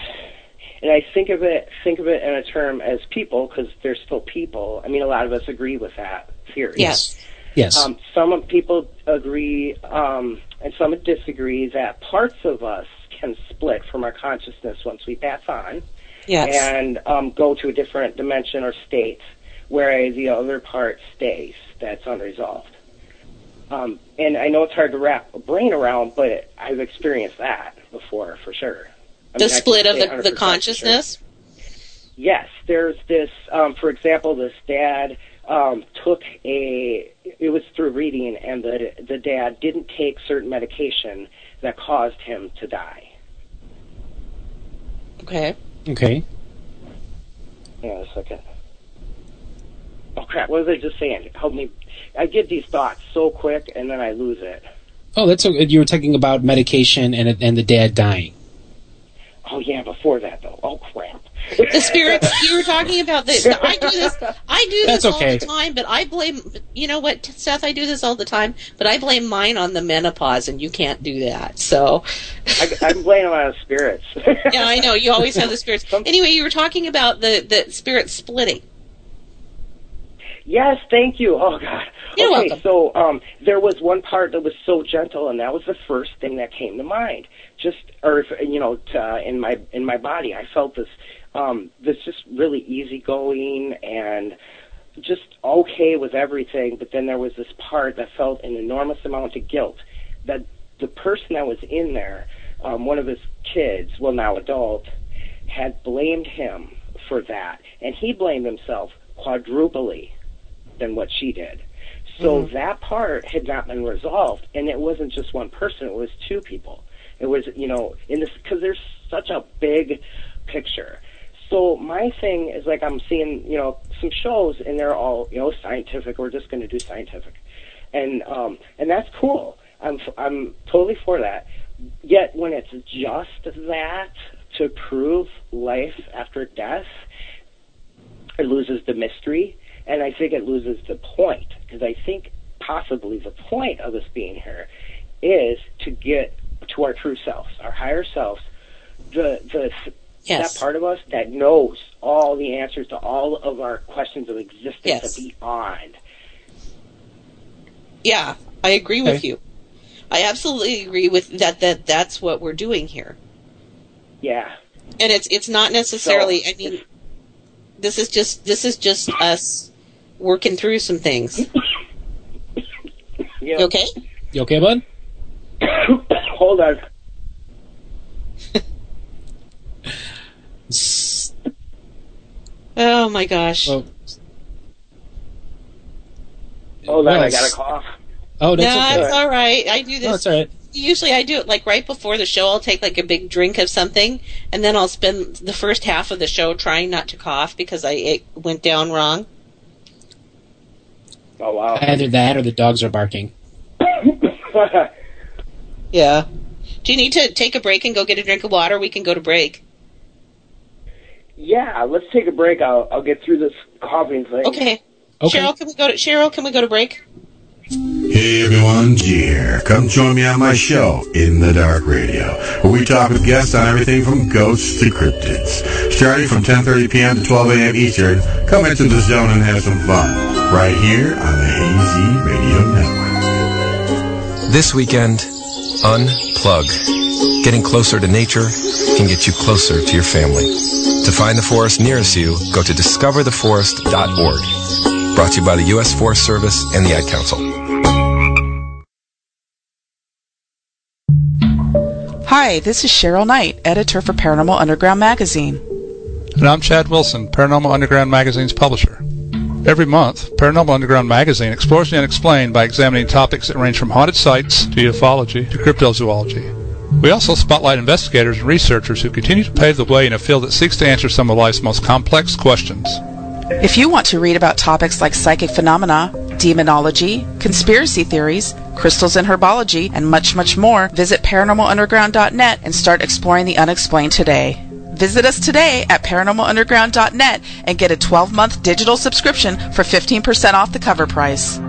and I think of it think of it in a term as people because they're still people. I mean, a lot of us agree with that theory. Yes. Yes. Um, some people agree, um, and some disagree that parts of us can split from our consciousness once we pass on Yes. and um, go to a different dimension or state, whereas the other part stays. That's unresolved. Um, and I know it's hard to wrap a brain around, but I've experienced that before for sure. I the mean, split of the, the consciousness. sure. Yes, there's this. Um, for example, this dad um, took a. It was through reading, and the the dad didn't take certain medication that caused him to die. Okay. okay. Hang on a second. Oh crap! What was I just saying? Help me. I get these thoughts so quick, and then I lose it. Oh, that's okay. you were talking about medication and and the dad dying. Oh yeah, before that though. Oh crap. The spirits you were talking about. The, the- I do this. I do this That's all okay. the time, but I blame. You know what, Seth? I do this all the time, but I blame mine on the menopause, and you can't do that. So, I, I'm blaming on spirits. yeah, I know you always have the spirits. Anyway, you were talking about the the spirit splitting. Yes, thank you. Oh God. You're okay, welcome. so um, there was one part that was so gentle, and that was the first thing that came to mind. Just, or if, you know, to, uh, in my in my body, I felt this um, this just really easygoing and just okay with everything. But then there was this part that felt an enormous amount of guilt that the person that was in there, um, one of his kids, well now adult, had blamed him for that, and he blamed himself quadruply than what she did. So that part had not been resolved, and it wasn't just one person; it was two people. It was, you know, in this because there's such a big picture. So my thing is like I'm seeing, you know, some shows, and they're all, you know, scientific. We're just going to do scientific, and um, and that's cool. I'm I'm totally for that. Yet when it's just that to prove life after death, it loses the mystery, and I think it loses the point because I think possibly the point of us being here is to get to our true selves, our higher selves, the the Yes. that part of us that knows all the answers to all of our questions of existence Yes. beyond. Yeah, I agree with Okay. you. I absolutely agree with that. That that's what we're doing here, Yeah. and it's it's not necessarily. So, I mean, this is just this is just us working through some things. Yeah. You okay? You okay, bud? Hold on. Oh my gosh. Well, Oh, then Well, I got a cough. oh, no, that's okay. it's all right. I do this. No, it's all right. Usually, I do it like right before the show. I'll take like a big drink of something, and then I'll spend the first half of the show trying not to cough because I it went down wrong. Oh wow. Either that or the dogs are barking. Yeah. Do you need to take a break and go get a drink of water? We can go to break. yeah, let's take a break. I'll I'll get through this coughing thing. Okay. Okay. Cheryl, can we go to Cheryl? Can we go to break? Hey everyone, here. Come join me on my show, In the Dark Radio, where we talk with guests on everything from ghosts to cryptids. Starting from 10.30 p.m. to 12 a.m. Eastern, come into the zone and have some fun. Right here on the Hazy Radio Network. This weekend, unplug. Getting closer to nature can get you closer to your family. To find the forest nearest you, go to discovertheforest.org. Brought to you by the U.S. Forest Service and the Ad Council. Hi, this is Cheryl Knight, editor for Paranormal Underground magazine. And I'm Chad Wilson, Paranormal Underground Magazine's publisher. Every month, Paranormal Underground Magazine explores the unexplained by examining topics that range from haunted sites to ufology to cryptozoology. We also spotlight investigators and researchers who continue to pave the way in a field that seeks to answer some of life's most complex questions. If you want to read about topics like psychic phenomena, demonology, conspiracy theories, crystals and herbology, and much, much more, visit paranormalunderground.net and start exploring the unexplained today. Visit us today at paranormalunderground.net and get a 12 month digital subscription for 15% off the cover price.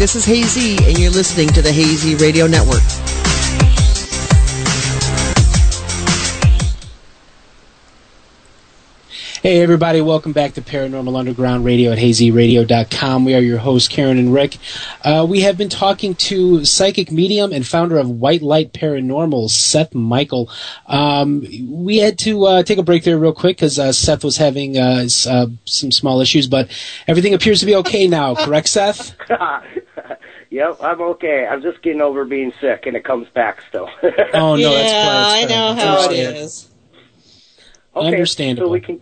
This is Hazy, and you're listening to the Hazy Radio Network. Hey, everybody, welcome back to Paranormal Underground Radio at hazyradio.com. We are your hosts, Karen and Rick. Uh, we have been talking to psychic medium and founder of White Light Paranormal, Seth Michael. Um, we had to uh, take a break there real quick because uh, Seth was having uh, uh, some small issues, but everything appears to be okay now, correct, Seth? yep, I'm okay. I'm just getting over being sick, and it comes back still. Oh, no, that's yeah, fine. I That's know fine. how it Understand. Okay, Understandable. So we can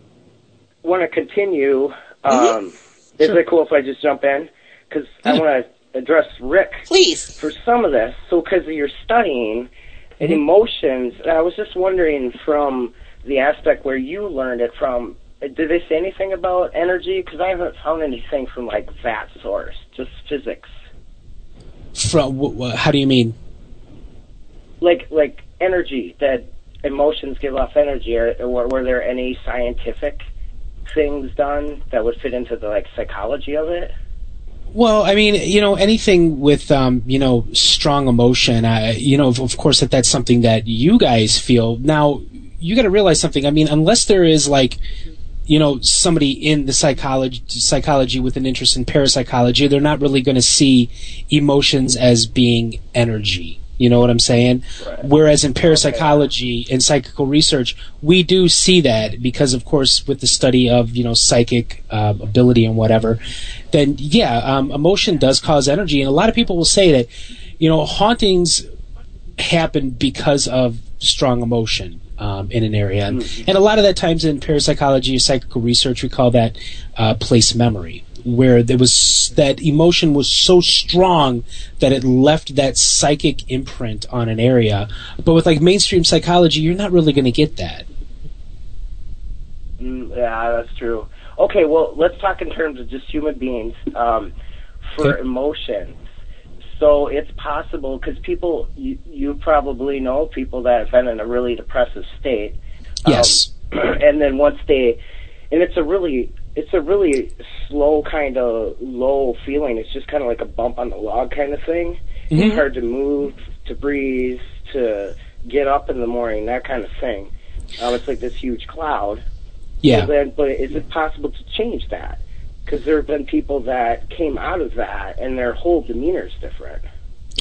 want to continue. Mm-hmm. Um, Is it cool if I just jump in? Because I want to address Rick, please, for some of this. So, because you're studying and Mm-hmm. emotions, I was just wondering from the aspect where you learned it from. Did they say anything about energy? Because I haven't found anything from like that source, just physics. From how do you mean? like like energy that emotions give off energy or, or were there any scientific things done that would fit into the like psychology of it Well, I mean, you know, anything with, um, you know, strong emotion, uh, you know, of, of course that that's something that you guys feel. Now, you got to realize something. I mean, unless there is like, you know, somebody in the psychology psychology with an interest in parapsychology, they're not really going to see emotions as being energy. You know what I'm saying? Whereas in parapsychology and psychical research, we do see that because, of course, with the study of you know psychic uh, ability and whatever, then yeah, um, emotion does cause energy, and a lot of people will say that you know hauntings happen because of strong emotion um, in an area, and, and a lot of that times in parapsychology or psychical research, we call that uh, place memory where there was that emotion was so strong that it left that psychic imprint on an area. But with like mainstream psychology, you're not really going to get that. mm, yeah that's true okay well let's talk in terms of just human beings um, for Okay. emotions so it's possible because people you, you probably know people that have been in a really depressive state Yes. um, and then once they and it's a really it's a really slow kind of low feeling it's just kind of like a bump on the log kind of thing Mhm. it's hard to move to breathe to get up in the morning that kind of thing um, it's like this huge cloud Yeah. Then, but is it possible to change that because there have been people that came out of that and their whole demeanor is different.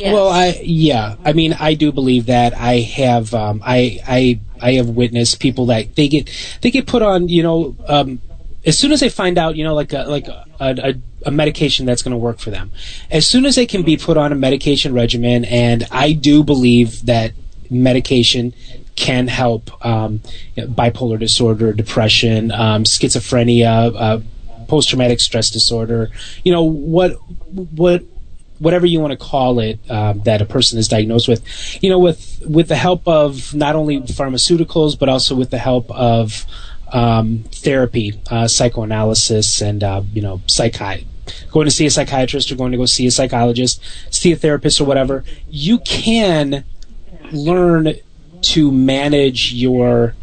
Well, I yeah, I mean, I do believe that. I have, um, I, I, I have witnessed people that they get, they get put on, you know, um, as soon as they find out, you know, like a, like a, a, a medication that's going to work for them, as soon as they can be put on a medication regimen, and I do believe that medication can help um, you know, bipolar disorder, depression, um, schizophrenia, uh, post-traumatic stress disorder. You know what what whatever you want to call it um, that a person is diagnosed with. You know, with with the help of not only pharmaceuticals but also with the help of um, therapy, uh, psychoanalysis, and uh, you know, psychi going to see a psychiatrist or going to go see a psychologist, see a therapist or whatever, you can learn to manage your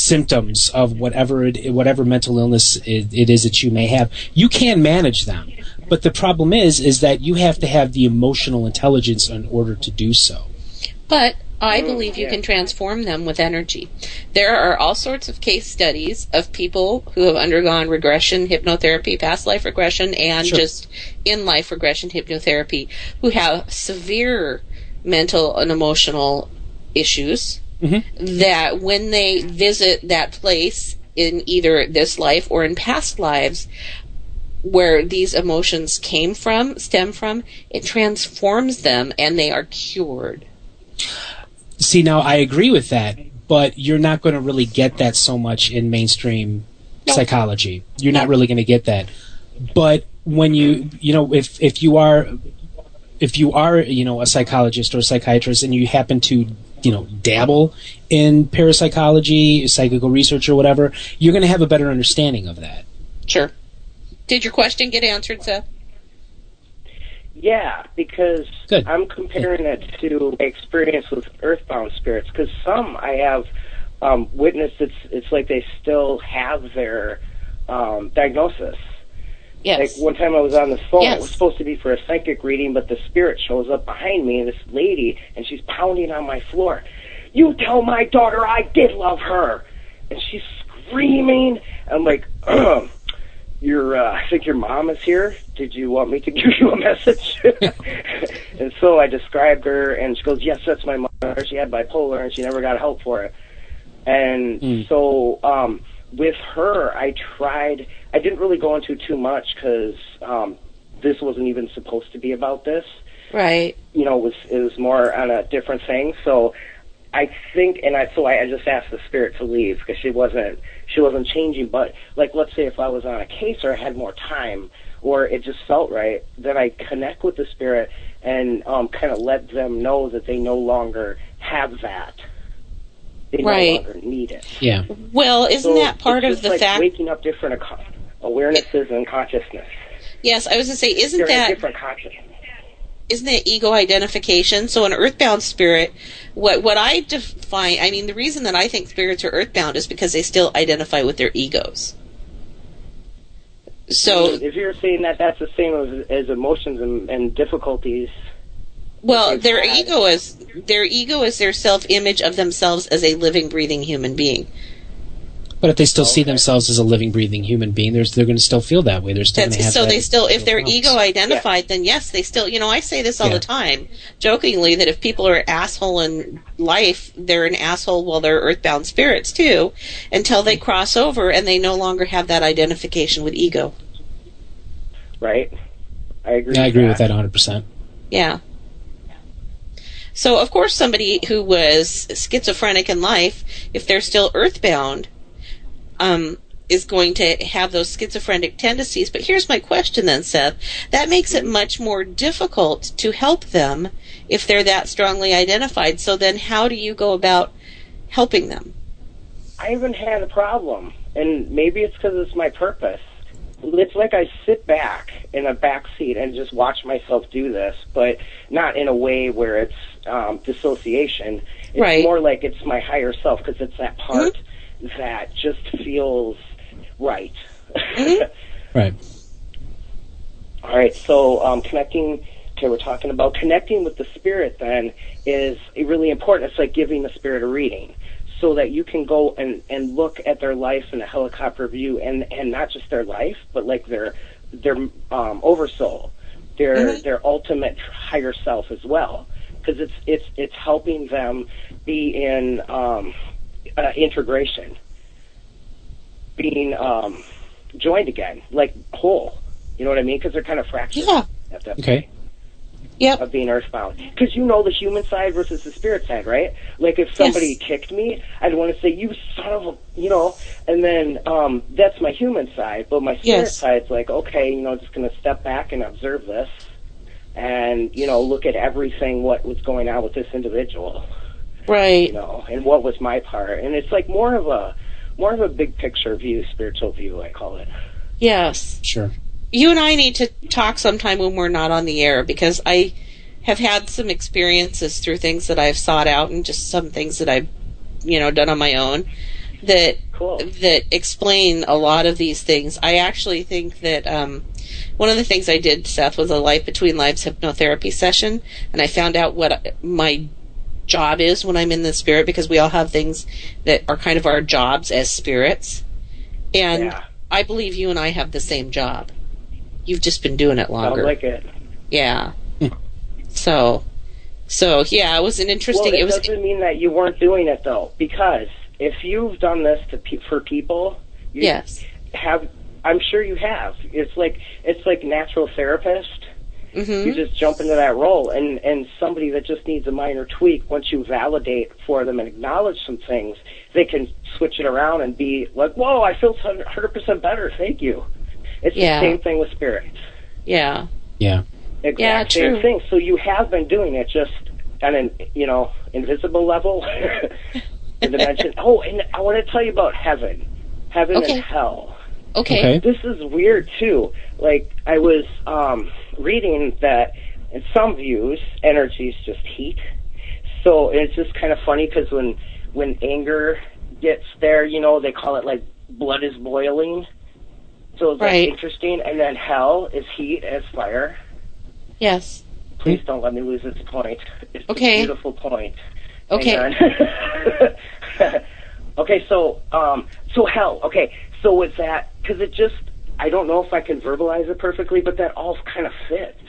symptoms of whatever it, whatever mental illness it, it is that you may have. You can manage them, but the problem is is that you have to have the emotional intelligence in order to do so. But I believe you can transform them with energy. There are all sorts of case studies of people who have undergone regression hypnotherapy, past life regression, and Sure. just in life regression hypnotherapy who have severe mental and emotional issues Mm-hmm. that when they visit that place in either this life or in past lives where these emotions came from, stem from, it transforms them and they are cured. See, now I agree with that, but you're not going to really get that so much in mainstream psychology. You're not really going to get that. But when you, you know, if if you are if you are, you know, a psychologist or a psychiatrist and you happen to, you know, dabble in parapsychology, psychical research or whatever, you're going to have a better understanding of that. Sure. Did your question get answered, Seth? Yeah, because Good. I'm comparing it to experience with earthbound spirits. Because some I have um, witnessed, it's it's like they still have their um, diagnosis. Yes. Like one time I was on the phone. It was supposed to be for a psychic reading, but the spirit shows up behind me, and this lady, and she's pounding on my floor. You tell my daughter I did love her, and she's screaming. I'm like, your uh, I think your mom is here. Did you want me to give you a message? and so I described her, and she goes, "Yes, that's my mother. She had bipolar, and she never got help for it." And so um, with her, I tried. I didn't really go into too much because um, this wasn't even supposed to be about this. Right. You know, it was it was more on a different thing. So I think, and I so I, I just asked the spirit to leave because she wasn't she wasn't changing. But like, let's say if I was on a case or I had more time, or it just felt right, then I connect with the spirit and um, kind of let them know that they no longer have that. They Right. no longer need it. Yeah. Well, isn't So that part of the like fact? waking up different ac- awarenesses and consciousness. Yes, I was going to say, isn't They're that different consciousness? isn't that ego identification? So an earthbound spirit, what what I define, I mean, the reason that I think spirits are earthbound is because they still identify with their egos. So, if you're saying that that's the same as, as emotions and, and difficulties, well, their had. ego is their ego is their self image of themselves as a living, breathing human being. But if they still see themselves as a living, breathing human being, they're, they're going to still feel that way. They're still going to That's, have so that- they still, if they're those ego problems. identified, then yes, they still, you know, I say this all Yeah. the time, jokingly, that if people are asshole in life, they're an asshole while they're earthbound spirits too, until they cross over and they no longer have that identification with ego. right? I agree. Yeah, I agree that. with that 100%. Yeah. So, of course, somebody who was schizophrenic in life, if they're still earthbound, um, is going to have those schizophrenic tendencies. But here's my question then, Seth. That makes it much more difficult to help them if they're that strongly identified. So then how do you go about helping them? I haven't had a problem, and maybe it's because it's my purpose. It's like I sit back in a back seat and just watch myself do this, but not in a way where it's um, dissociation. It's Right. more like it's my higher self because it's that part that just feels right. Right. All right, so um, connecting. Okay, we're talking about connecting with the spirit. Then is really important. It's like giving the spirit a reading, so that you can go and and look at their life in a helicopter view, and and not just their life, but like their their um, oversoul, their their ultimate higher self as well, because it's it's it's helping them be in um, uh, integration, being um, joined again, like whole. You know what I mean? Because they're kind of fractured Yeah. at that Okay. Yep. of being earthbound. Because you know the human side versus the spirit side, right? Like if somebody kicked me, I'd want to say, "You son of a," you know, and then um that's my human side. But my spirit Yes. side's like, okay, you know, just gonna step back and observe this, and you know, look at everything what was going on with this individual, Right. you know, and what was my part. And it's like more of a more of a big picture view, spiritual view, I call it. Yes. Sure. you and I need to talk sometime when we're not on the air because I have had some experiences through things that I've sought out and just some things that I've, you know, done on my own that Cool. that explain a lot of these things. I actually think that um, one of the things I did, Seth, was a life between lives hypnotherapy session, and I found out what my job is when I'm in the spirit because we all have things that are kind of our jobs as spirits, and Yeah. I believe you and I have the same job. You've just been doing it longer. like it. yeah. so, so yeah, it was an interesting. Well, it, it was doesn't mean that you weren't doing it though, because if you've done this to pe- for people, you yes. have. I'm sure you have. It's like it's like natural therapist. You hmm just jump into that role, and and somebody that just needs a minor tweak. Once you validate for them and acknowledge some things, they can switch it around and be like, "Whoa, I feel 100 percent better. Thank you." It's Yeah. the same thing with spirits. Yeah. Yeah. Exact Yeah, same thing. So you have been doing it just on an you know invisible level, the dimension. Oh, and I want to tell you about heaven, heaven Okay. and hell. Okay. Okay. This is weird too. Like I was um, reading that in some views, energy is just heat. So it's just kind of funny because when when anger gets there, you know, they call it like blood is boiling. So that's Right. interesting. And then hell is heat as fire. Yes. Please don't let me lose this point. It's Okay. a beautiful point. Okay. Okay, so um, so hell. Okay, so with that, because it just, I don't know if I can verbalize it perfectly, but that all kind of fits.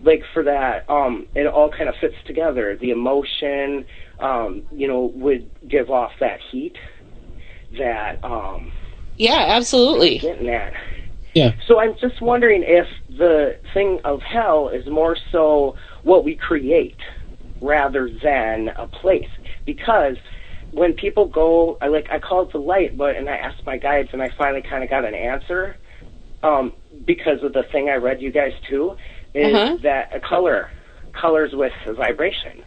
Like for that, um, it all kind of fits together. The emotion, um, you know, would give off that heat. That um, Yeah. Absolutely. getting at. Yeah. So I'm just wondering if the thing of hell is more so what we create rather than a place. Because when people go, I like I call it the light, but and I asked my guides, and I finally kind of got an answer. Um, because of the thing I read you guys too, is Uh-huh. that a color colors with vibration.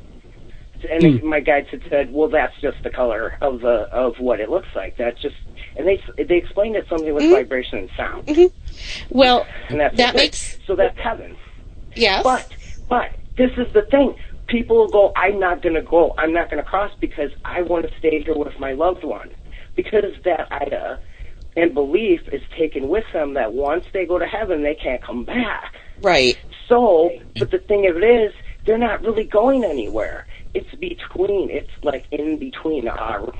And Hmm. my guides had said, "Well, that's just the color of the of what it looks like. That's just." And they they explained it something with vibration and sound. Well, And that's that makes so that's heaven. yes. But but this is the thing. People will go, I'm not gonna go, I'm not gonna cross because I want to stay here with my loved one. Because that idea and belief is taken with them that once they go to heaven they can't come back. right. So but the thing of it is, they're not really going anywhere. It's between it's like in between our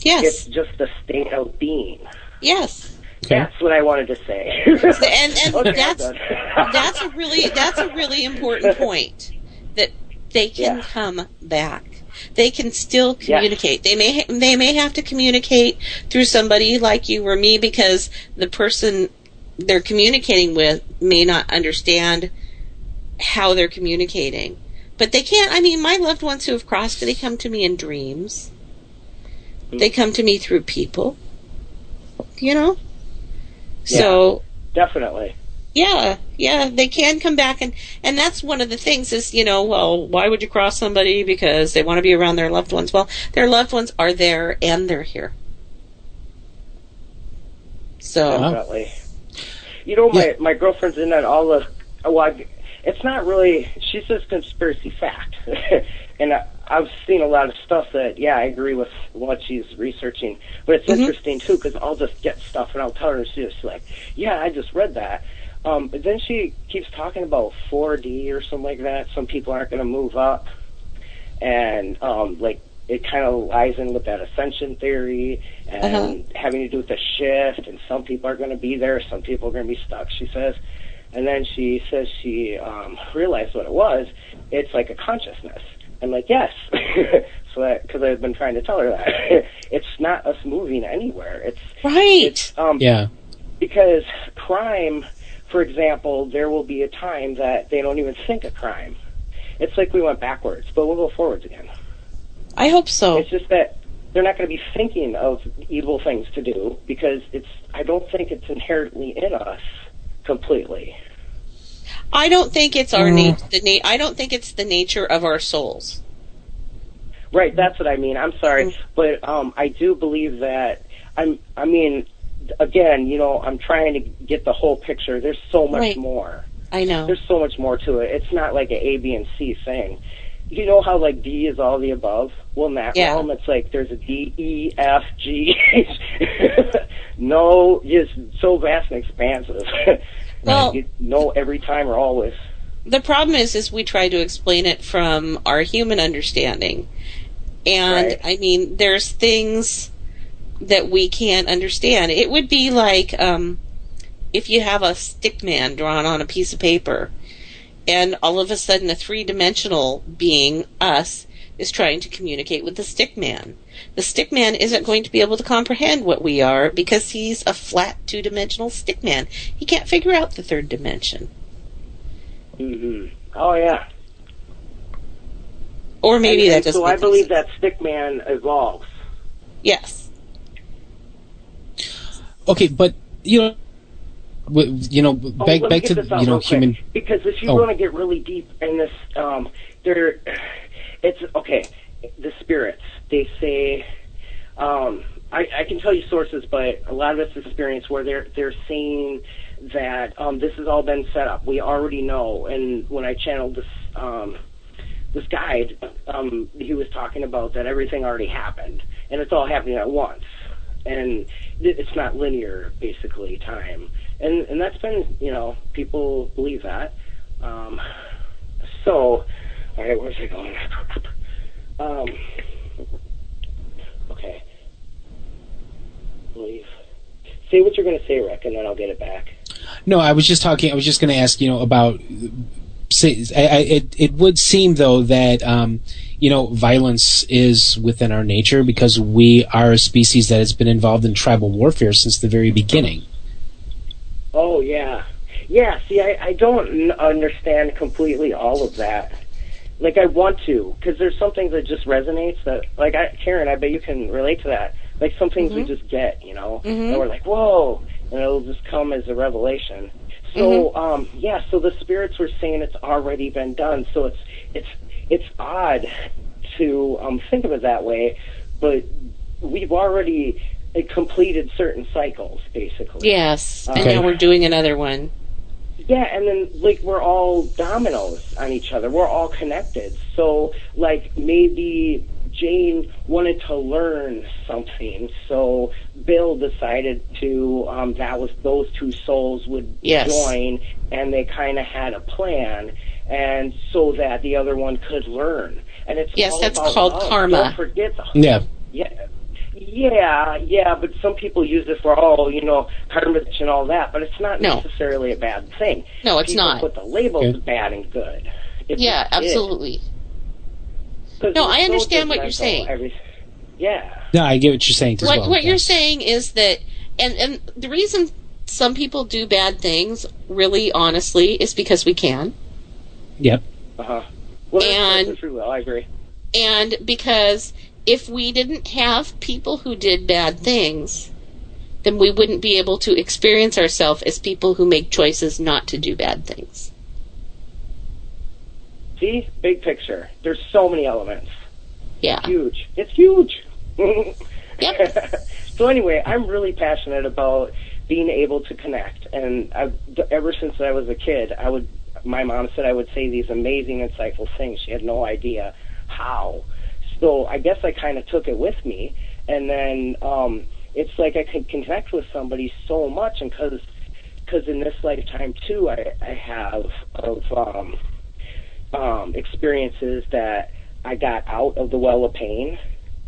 Yes. it's just a state of being. Yes. That's what I wanted to say. and and Okay, that's that's a really that's a really important point that they can come back. They can still communicate. They may ha- they may have to communicate through somebody like you or me because the person they're communicating with may not understand how they're communicating. But they can't. I mean, my loved ones who have crossed, they come to me in dreams. Mm-hmm. They come to me through people. You know. So Definitely. Yeah, yeah, they can come back and and that's one of the things is, you know, well, why would you cross somebody because they want to be around their loved ones? Well, their loved ones are there and they're here. So Definitely. You know, my my girlfriend's in on all of. Well, I, it's not really. She says conspiracy fact, and I, I've seen a lot of stuff that yeah, I agree with what she's researching. But it's Mhm. interesting too because I'll just get stuff and I'll tell her, and she's like, yeah, I just read that. Um, but then she keeps talking about 4D or something like that. Some people aren't going to move up, and um, like it kind of lies in with that ascension theory and Uh-huh. having to do with the shift. And some people are going to be there, some people are going to be stuck. She says, and then she says she um, realized what it was. It's like a consciousness. I'm like, yes. so that because I've been trying to tell her that it's not us moving anywhere. It's right. um, Yeah. because crime, for example, there will be a time that they don't even think a crime. It's like we went backwards, but we'll go forwards again. I hope so. It's just that they're not going to be thinking of evil things to do because it's. I don't think it's inherently in us completely. I don't think it's our nat- the na- I don't think it's the nature of our souls. Right, that's what I mean. I'm sorry, but um, I do believe that. I'm. I mean, again, you know, I'm trying to get the whole picture. There's so much Right. more. I know. There's so much more to it. It's not like an A, B, and C thing. You know how like D is all the above? Well, in that Yeah. realm, it's like there's a D, E, F, G. no, just so vast and expansive. Well- you know every time or always. the problem is is we try to explain it from our human understanding and Right. i mean there's things that we can't understand it would be like um, if you have a stick man drawn on a piece of paper and all of a sudden a three-dimensional being us is trying to communicate with the stick man the stick man isn't going to be able to comprehend what we are because he's a flat two-dimensional stick man he can't figure out the third dimension hmm Oh yeah. or maybe and, that and So I believe that Stickman evolves. Yes. Okay, but you know, you know, Oh, back me back to you know quick, human. Because if you Oh. want to get really deep in this, um, there, it's okay. The spirits they say, um, I, I can tell you sources, but a lot of it's experience where they're they're saying that um, this has all been set up. We already know. And when I channeled this um, this guide, um, he was talking about that everything already happened, and it's all happening at once, and it's not linear, basically time, and and that's been you know people believe that. Um, so, all right, where's it going? Um, okay, believe. Say what you're going to say, Rick, and then I'll get it back. No, I was just talking. I was just going to ask. You know about. Say, I, I, it it would seem though that um, you know violence is within our nature because we are a species that has been involved in tribal warfare since the very beginning. Oh yeah, yeah. See, I, I don't n- understand completely all of that. Like I want to, because there's something that just resonates. That like I, Karen, I bet you can relate to that. Like some things we Mhm. just get, you know, Mhm. and we're like, whoa, and it'll just come as a revelation. So, um, yeah, so the spirits were saying it's already been done. So it's it's it's odd to um, think of it that way, but we've already completed certain cycles, basically. Yes, and Okay. now we're doing another one. Yeah, and then like we're all dominoes on each other. We're all connected. So like maybe Jane wanted to learn something, so Bill decided to um that was those two souls would Yes. join and they kind of had a plan and so that the other one could learn. And it's Yes, all that's about called love. karma. Don't forget the Yeah. yeah. Yeah, yeah, but some people use it for oh, you know, karma and all that, but it's not No. necessarily a bad thing. No, it's people not. Put the labels bad and good. It yeah, absolutely. is. absolutely. 'Cause No, I understand what you're saying. every- yeah. No, I get what you're saying as What well. what yeah. you're saying is that, and and the reason some people do bad things, really, honestly, is because we can, Yep. Uh huh. Well, And- that's true. Well, I agree. and because if we didn't have people who did bad things, then we wouldn't be able to experience ourselves as people who make choices not to do bad things. See, big picture. There's so many elements. Yeah. Huge. It's huge. Yep. so anyway, I'm really passionate about being able to connect, and I've, ever since I was a kid, I would. My mom said I would say these amazing, insightful things. She had no idea how. So I guess I kind of took it with me, and then um, it's like I can connect with somebody so much, and because because in this lifetime too, I I have of um, um, experiences that I got out of the well of pain.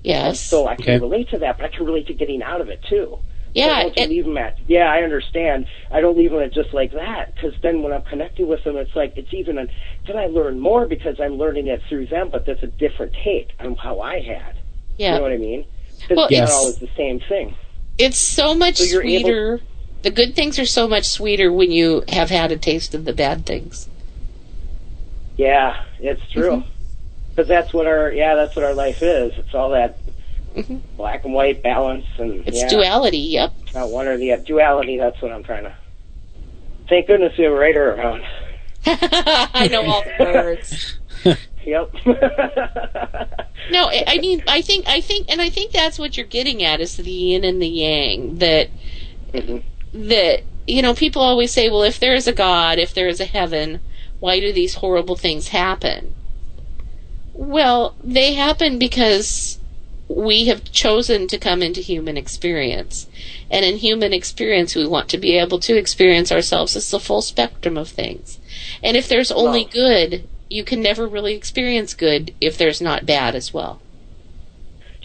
Yes. So I can Okay. relate to that, but I can relate to getting out of it too. Yeah, I don't it- leave them at. Yeah, I understand. I don't leave them at just like that because then when I'm connecting with them, it's like it's even. A, then I learn more because I'm learning it through them, but that's a different take on how I had. Yeah. You know what I mean? Because Well, it's Yes. not always the same thing. It's so much So you're able- sweeter. the good things are so much sweeter when you have had a taste of the bad things. Yeah, it's true. Mm-hmm. Because that's what our yeah, that's what our life is. It's all that mm-hmm. black and white balance and It's yeah, duality. Yep. Not one or the other. Duality. That's what I'm trying to. Thank goodness we have a writer around. I know all the words. Yep. No, I I mean, I think, I think, and I think that's what you're getting at is the yin and the yang. That mm-hmm. that you know, people always say, well, if there is a God, if there is a heaven, why do these horrible things happen? Well, they happen because we have chosen to come into human experience. And in human experience, we want to be able to experience ourselves as the full spectrum of things. And if there's only good, you can never really experience good if there's not bad as well.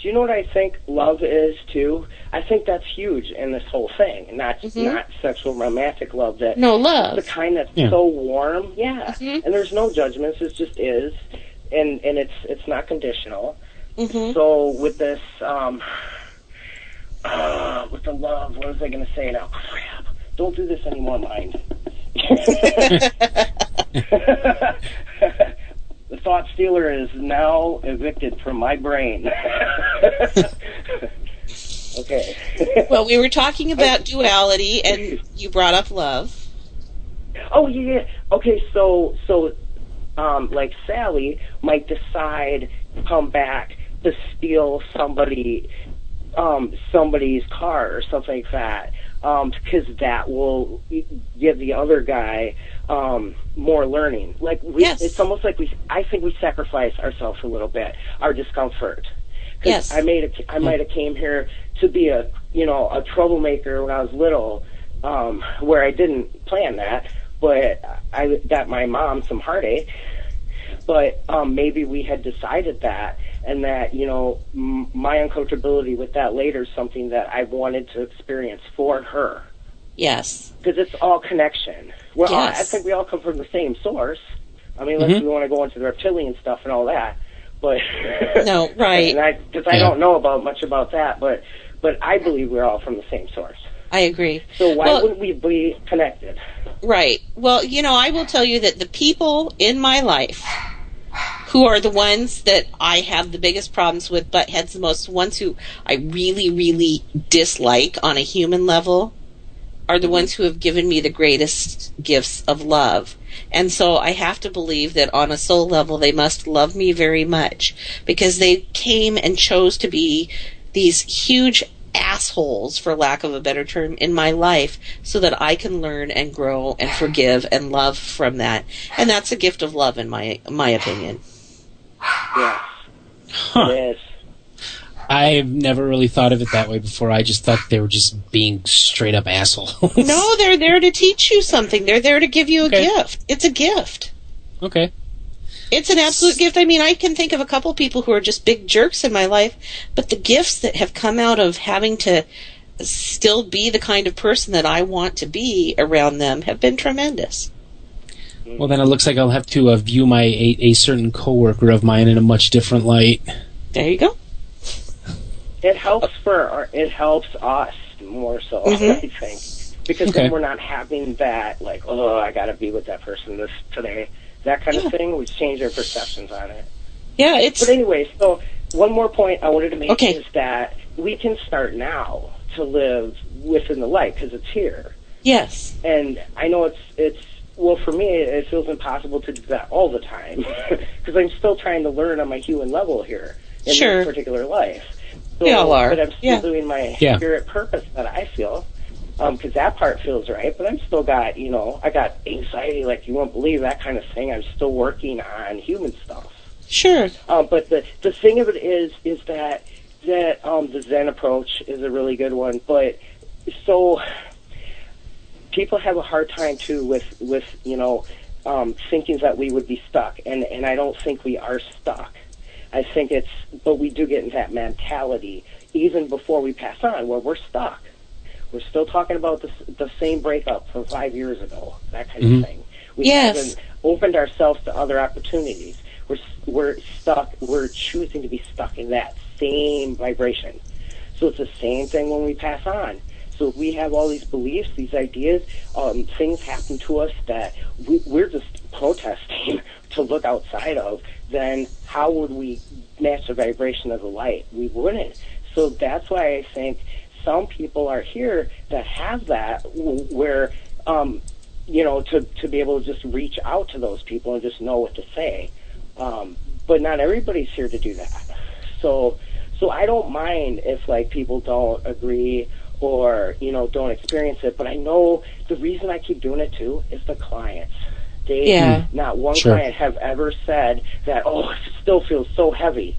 Do you know what I think love is too? I think that's huge in this whole thing, and not Mhm. not sexual romantic love. That No, love. the kind that's Yeah. so warm. Yeah, Mhm. and there's no judgments. It just is, and and it's it's not conditional. Mm-hmm. So with this, um, uh, with the love, what was I going to say now? Crap! Don't do this anymore, mind. the thought stealer is now evicted from my brain. okay. Well, we were talking about duality, and you brought up love. Oh yeah. yeah. Okay, so so um like Sally might decide to come back to steal somebody um somebody's car or something like that. Um because that will give the other guy um more learning. Like we Yes. it's almost like we I think we sacrifice ourselves a little bit, our discomfort. Yes. I made a, I might have came here to be a you know a troublemaker when I was little, um, where I didn't plan that, but I got my mom some heartache. But um, maybe we had decided that, and that you know m- my uncomfortability with that later is something that I wanted to experience for her Yes. because it's all connection. Well, I Yes. think we all come from the same source. I mean, unless Mhm. we want to go into the reptilian stuff and all that, but No, right. I because I Yeah. don't know about much about that, but but I believe we're all from the same source. I agree. So why Well- wouldn't we be connected? Right. Well, you know, I will tell you that the people in my life who are the ones that I have the biggest problems with, butt heads the most, ones who I really, really dislike on a human level, are the ones who have given me the greatest gifts of love. And so I have to believe that on a soul level, they must love me very much because they came and chose to be these huge assholes, for lack of a better term, in my life so that I can learn and grow and forgive and love from that. And that's a gift of love in my, my opinion. Yeah. Huh. It is. I've never really thought of it that way before. I just thought they were just being straight up assholes. no, they're there to teach you something. They're there to give you a gift. It's a gift. Okay. It's an absolute gift. I mean, I can think of a couple people who are just big jerks in my life, but the gifts that have come out of having to still be the kind of person that I want to be around them have been tremendous. Well, then it looks like I'll have to uh, view my a, a certain coworker of mine in a much different light. There you go. It helps for our, it helps us more so, Mhm. I think, because Okay. then we're not having that like, oh, I got to be with that person this today, that kind of thing. We change our perceptions on it. Yeah, it's. But anyway, so one more point I wanted to make Okay. is that we can start now to live within the light because it's here. Yes. And I know it's it's well for me it feels impossible to do that all the time because I'm still trying to learn on my human level here in Sure. this particular life. We all are. But I'm still Yeah. doing my Yeah. spirit purpose that I feel. Because that part feels right, but I'm still got, you know, I got anxiety like you won't believe that kind of thing. I'm still working on human stuff. Sure. Um, but the the thing of it is, is that that um, the Zen approach is a really good one. But so people have a hard time too with with you know um, thinking that we would be stuck, and and I don't think we are stuck. I think it's, but we do get in that mentality even before we pass on, where we're stuck. We're still talking about the the same breakup from five years ago, that kind Mhm. of thing. We Yes. haven't opened ourselves to other opportunities. We're we're stuck. We're choosing to be stuck in that same vibration. So it's the same thing when we pass on. So we have all these beliefs, these ideas, um, things happen to us that we, we're just protesting to look outside of, then how would we match the vibration of the light? We wouldn't. So that's why I think some people are here that have that, where um, you know, to to be able to just reach out to those people and just know what to say. Um, but not everybody's here to do that. So so I don't mind if like people don't agree or you know don't experience it. But I know the reason I keep doing it too is the clients. They Yeah. not one Sure. client have ever said that oh it still feels so heavy.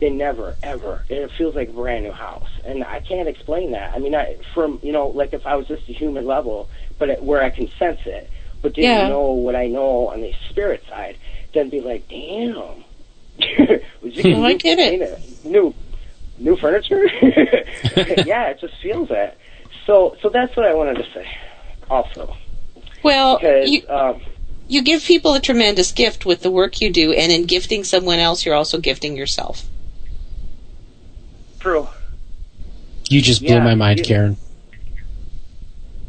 They never ever. It feels like a brand new house, and I can't explain that. I mean, I, from you know, like if I was just a human level, but it, where I can sense it, but didn't Yeah. know what I know on the spirit side, then be like, damn. Was you Oh, I get it. New, new furniture. yeah, it just feels it. So, so that's what I wanted to say. Also, Well, because you, um, you give people a tremendous gift with the work you do, and in gifting someone else, you're also gifting yourself. true. You just blew Yeah, my mind, you- Karen.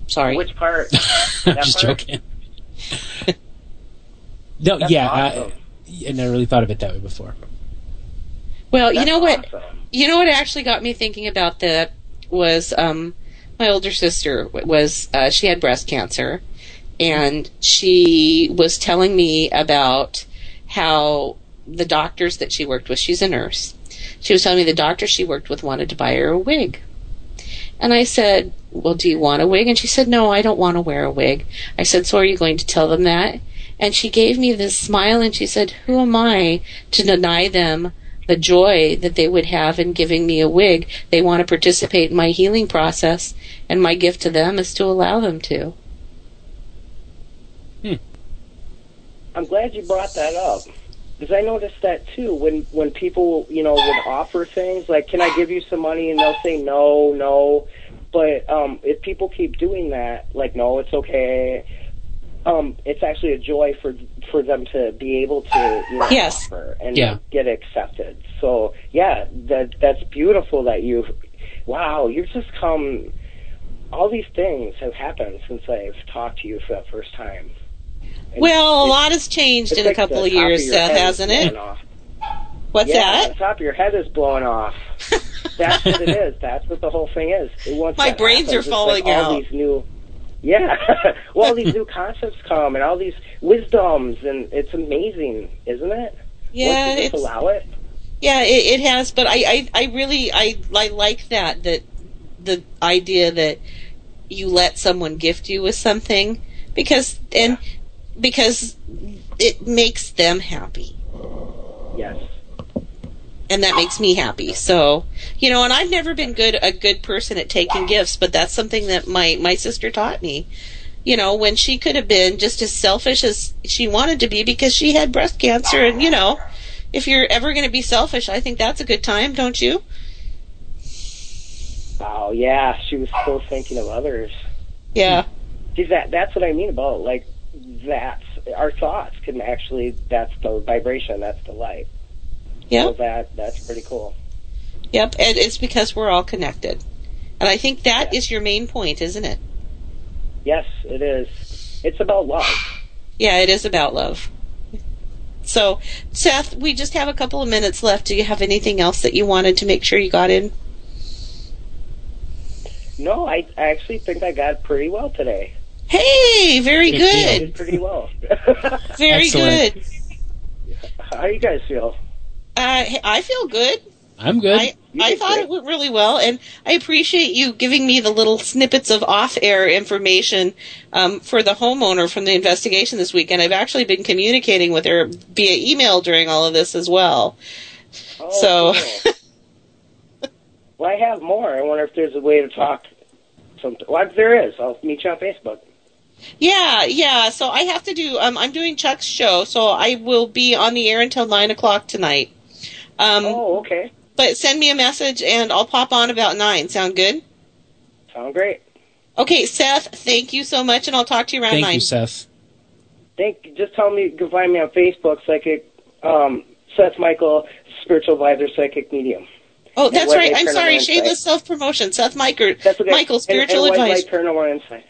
Sorry. Which part? I'm That just part? joking. no, That's yeah, awesome. I, I never really thought of it that way before. Well, you know what? awesome. You know what actually got me thinking about that was um, my older sister was uh, she had breast cancer, and she was telling me about how the doctors that she worked with. She's a nurse. She was telling me the doctor she worked with wanted to buy her a wig. And I said, Well, do you want a wig? And she said, No, I don't want to wear a wig. I said, So are you going to tell them that? And she gave me this smile and she said, Who am I to deny them the joy that they would have in giving me a wig? They want to participate in my healing process, and my gift to them is to allow them to. I'm glad you brought that up because I noticed that too. When when people you know would offer things like, "Can I give you some money?" and they'll say no, no. But um, if people keep doing that, like, no, it's okay. Um, it's actually a joy for for them to be able to you know, Yes. offer and Yeah. get accepted. So yeah, that that's beautiful that you. Wow, you've just come. All these things have happened since I've talked to you for that first time. Well, a lot has changed in a couple of years, your Seth, hasn't it? off. What's yeah, that? The top of your head is blowing off. That's what it is. That's what the whole thing is. Once My brains happens, are falling like all. These new, yeah, well, all these new concepts come and all these wisdoms, and it's amazing, isn't it? Yeah, Once allow it. Yeah, it, it has, but I, I, I really, I, I like that that the idea that you let someone gift you with something because and because it makes them happy Yes. And that makes me happy. So you know, and I've never been good a good person at taking gifts, but that's something that my my sister taught me. You know, when she could have been just as selfish as she wanted to be because she had breast cancer, and you know, if you're ever going to be selfish, I think that's a good time, don't you? Oh yeah, she was still thinking of others. Yeah. See that that's what I mean about like that's our thoughts can actually that's the vibration, that's the light. Yeah. So that that's pretty cool. Yep, and it's because we're all connected. And I think that is your main point, isn't it? Yes, it is. It's about love. Yeah, it is about love. So, Seth, we just have a couple of minutes left. Do you have anything else that you wanted to make sure you got in? No, I, I actually think I got pretty well today. Hey, very I good. did pretty well. Very Excellent. good. How you guys feel? Uh, I feel good. I'm good. I, I thought it went really well, and I appreciate you giving me the little snippets of off-air information um, for the homeowner from the investigation this week. And I've actually been communicating with her via email during all of this as well. Oh, so, cool. well, I have more. I wonder if there's a way to talk. Something. Well, if there is, I'll meet you on Facebook. yeah, yeah. So I have to do. Um, I'm doing Chuck's show, so I will be on the air until nine o'clock tonight. Um, oh, okay. But send me a message, and I'll pop on about nine. Sound good? Sound great. Okay, Seth. Thank you so much, and I'll talk to you around Thank nine. you, Seth. Think. Just tell me you can find me on Facebook, psychic um, Seth Michael, spiritual advisor, psychic medium. Oh, that's White right. I'm sorry. Shameless self promotion. Seth Michael, That's okay. Michael, spiritual and, and White advice. Paranormal Insight.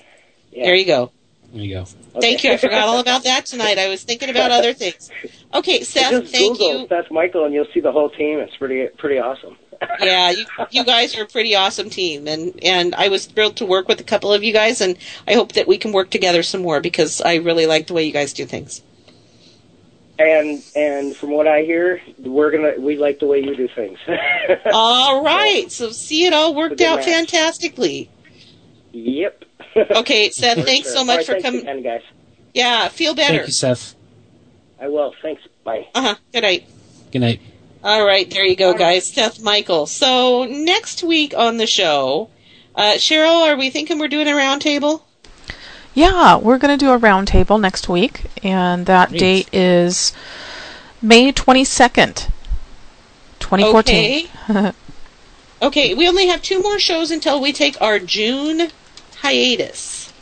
Yeah. There you go. There you go. Thank you. I forgot all about that tonight. I was thinking about other things. Okay, Seth. just Thank Google you. Seth Michael, and you'll see the whole team. It's pretty pretty awesome. Yeah, you, you guys are a pretty awesome team, and and I was thrilled to work with a couple of you guys, and I hope that we can work together some more because I really like the way you guys do things. And and from what I hear, we're gonna we like the way you do things. All right. So see, it all worked It's a good out match. fantastically. yep. Okay, Seth. For Thanks sure. so much All right, for thanks coming. again, guys. Yeah, feel better. Thank you, Seth. I will. Thanks. Bye. Uh huh. Good night. Good night. All right, there you go, guys. Seth Michael. So next week on the show, uh, Cheryl, are we thinking we're doing a roundtable? Yeah, we're going to do a roundtable next week, and that Great. date is May 22nd, 2014. Okay. Okay, we only have two more shows until we take our June hiatus.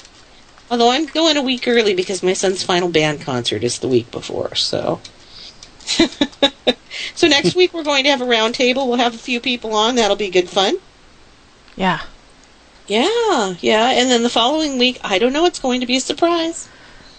Although I'm going a week early because my son's final band concert is the week before, so. so next week we're going to have a roundtable. We'll have a few people on. That'll be good fun. yeah. Yeah, yeah. And then the following week, I don't know. It's going to be a surprise.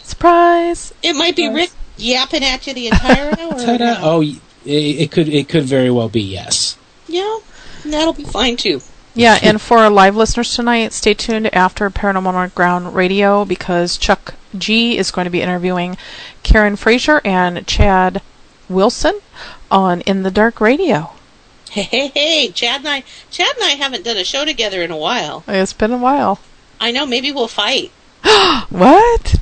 Surprise! It might be Rick yapping at you the entire hour. Ta-da! Oh, it, it could it could very well be yes. Yeah, and that'll be fine too. Yeah, and for our live listeners tonight, stay tuned after Paranormal Underground Radio because Chuck G is going to be interviewing Karen Fraser and Chad Wilson on In the Dark Radio. Hey, hey, hey! Chad and I, Chad and I haven't done a show together in a while. It's been a while. I know. Maybe we'll fight. What?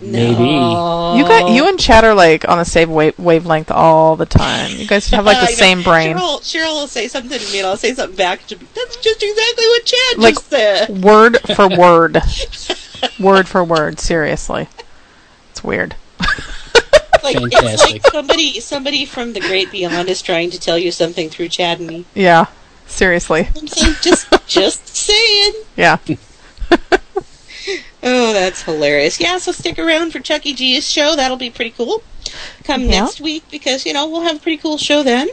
Maybe. You got you and Chad are like on the same wave- wavelength all the time. You guys have like I the know. same brain. Cheryl, Cheryl will say something to me, and I'll say something back. And she'll be, That's just exactly what Chad Like just said. word for word, word for word. Seriously, it's weird. Like it's like somebody, somebody from the great beyond is trying to tell you something through Chad and me. Yeah, seriously. I'm saying, just, just saying. Yeah. Oh, that's hilarious. Yeah, so stick around for Chucky G's show. That'll be pretty cool. Come Yeah. next week because, you know, we'll have a pretty cool show then.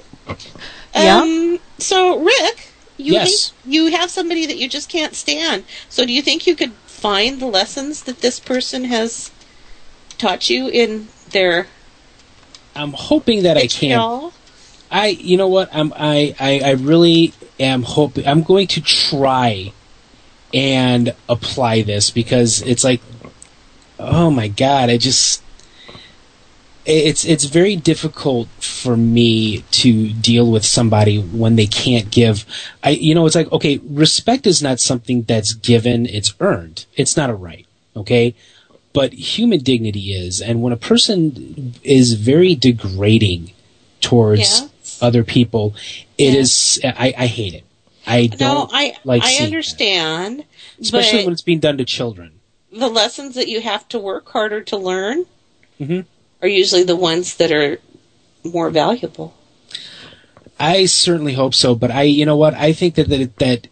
Yeah. Um, so, Rick, you, Yes. think you have somebody that you just can't stand. So, do you think you could find the lessons that this person has taught you in their I'm hoping that I can. I, you know what? I'm, I, I, I really am hoping. I'm going to try and apply this because it's like, oh my god! I just, it's it's very difficult for me to deal with somebody when they can't give. I, you know, it's like okay, respect is not something that's given; it's earned. It's not a right. Okay. But human dignity is, and when a person is very degrading towards Yeah. other people, it is. I, I hate it. I No, don't I like I understand, that. especially when it's being done to children. the lessons that you have to work harder to learn Mhm. are usually the ones that are more valuable. I certainly hope so, but I, you know what? I think that that, that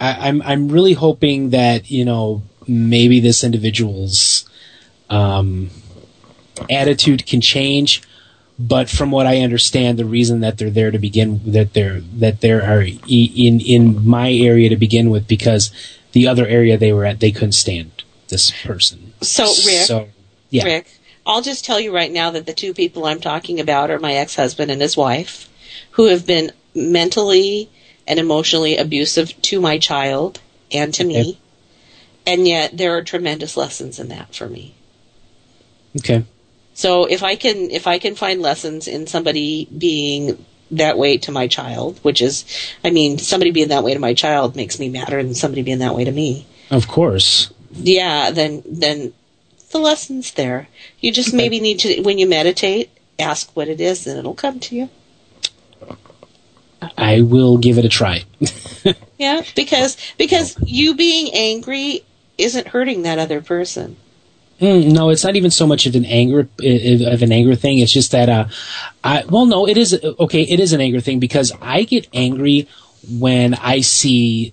I, I'm I'm really hoping that you know maybe this individual's um, attitude can change. But from what I understand, the reason that they're there to begin that they're that there are in in my area to begin with because the other area they were at they couldn't stand this person. So, Rick, So yeah, Rick, I'll just tell you right now that the two people I'm talking about are my ex-husband and his wife, who have been mentally and emotionally abusive to my child and to me. And yet there are tremendous lessons in that for me. okay. So if I can if I can find lessons in somebody being that way to my child, which is I mean, somebody being that way to my child makes me madder than somebody being that way to me. Of course. Yeah, then then the lesson's there. You just maybe need to when you meditate, ask what it is and it'll come to you. I will give it a try. Yeah, because because you being angry isn't hurting that other person. Mm, no, it's not even so much of an anger of an anger thing. It's just that, uh, I well, no, it is okay. It is an anger thing because I get angry when I see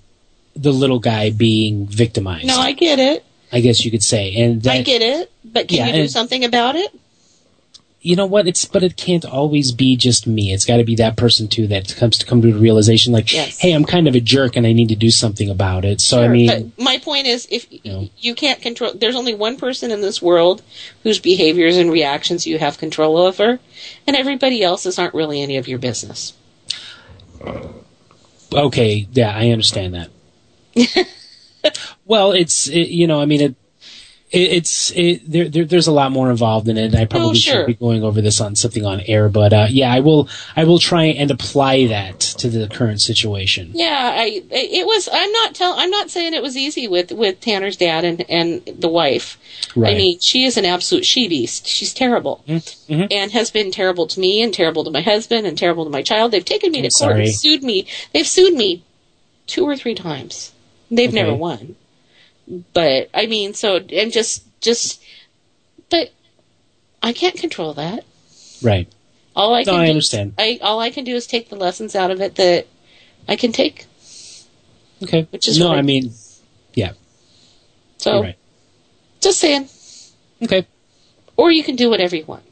the little guy being victimized. No, I get it. I guess you could say, and that, I get it. But can Yeah, you do something about it? You know what? It's but it can't always be just me. It's got to be that person too that comes to come to a realization like, Yes. hey, I'm kind of a jerk and I need to do something about it. So I mean, but my point is, if know. you can't control, there's only one person in this world whose behaviors and reactions you have control over, and everybody else's aren't really any of your business. okay, yeah, I understand that. well, it's it, you know, I mean, it, it it's it, there, there. There's a lot more involved in it. I probably Oh, sure. should be going over this on something on air, but uh, yeah, I will. I will try and apply that to the current situation. Yeah, I it was. I'm not tell. I'm not saying it was easy with with Tanner's dad and and the wife. Right. I mean, she is an absolute she beast. She's terrible, Mm-hmm. and has been terrible to me, and terrible to my husband, and terrible to my child. They've taken me I'm to court sorry. and sued me. They've sued me two or three times. They've Okay. never won. But I mean, so and just just, but I can't control that. Right. All I No, can I do, understand. I all I can do is take the lessons out of it that I can take. Okay. Which is no, I I- mean, yeah. So right. just saying. Okay. Or you can do whatever you want.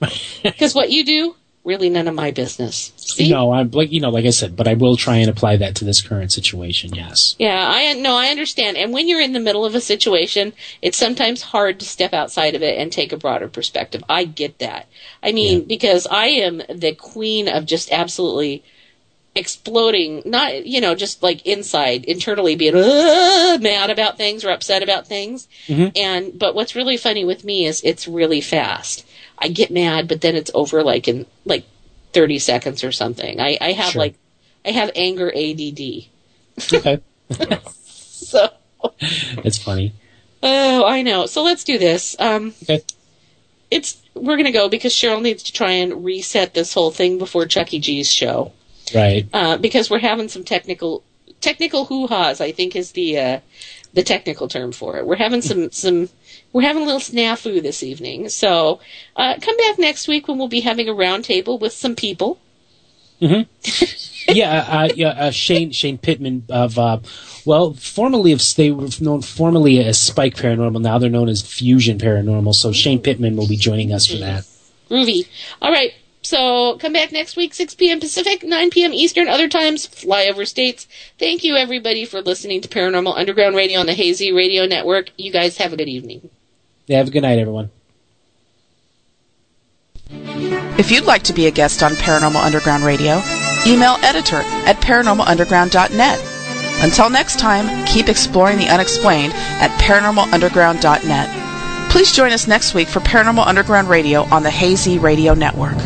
Because what you do, really none of my business. See? No, I'm like you know, like I said, but I will try and apply that to this current situation. Yes. Yeah, I no, I understand. And when you're in the middle of a situation, it's sometimes hard to step outside of it and take a broader perspective. I get that. I mean, because I am the queen of just absolutely exploding, not you know, just like inside, internally being "Ugh," mad about things or upset about things. Mhm. And but what's really funny with me is it's really fast. I get mad, but then it's over like in like 30 seconds or something. I, I have Sure. like I have anger ADD. Okay. So It's funny. Oh, I know. So let's do this. Um, Okay. It's we're gonna go because Cheryl needs to try and reset this whole thing before Chuck E. G's show Right. uh, because we're having some technical technical hoo ha's. I think is the uh, the technical term for it. We're having some some we're having a little snafu this evening. So uh, come back next week when we'll be having a roundtable with some people. yeah, uh, yeah. Uh, Shane Shane Pittman of uh, well, formerly of they were known formerly as Spike Paranormal. Now they're known as Fusion Paranormal. So Shane Pittman will be joining us for that. Groovy. All right. So come back next week, 6 p.m. Pacific, 9 p.m. Eastern. Other times, fly over states. Thank you, everybody, for listening to Paranormal Underground Radio on the Hazy Radio Network. You guys have a good evening. Yeah, have a good night, everyone. If you'd like to be a guest on Paranormal Underground Radio, email editor at paranormalunderground.net. Until next time, keep exploring the unexplained at paranormalunderground.net. Please join us next week for Paranormal Underground Radio on the Hazy Radio Network.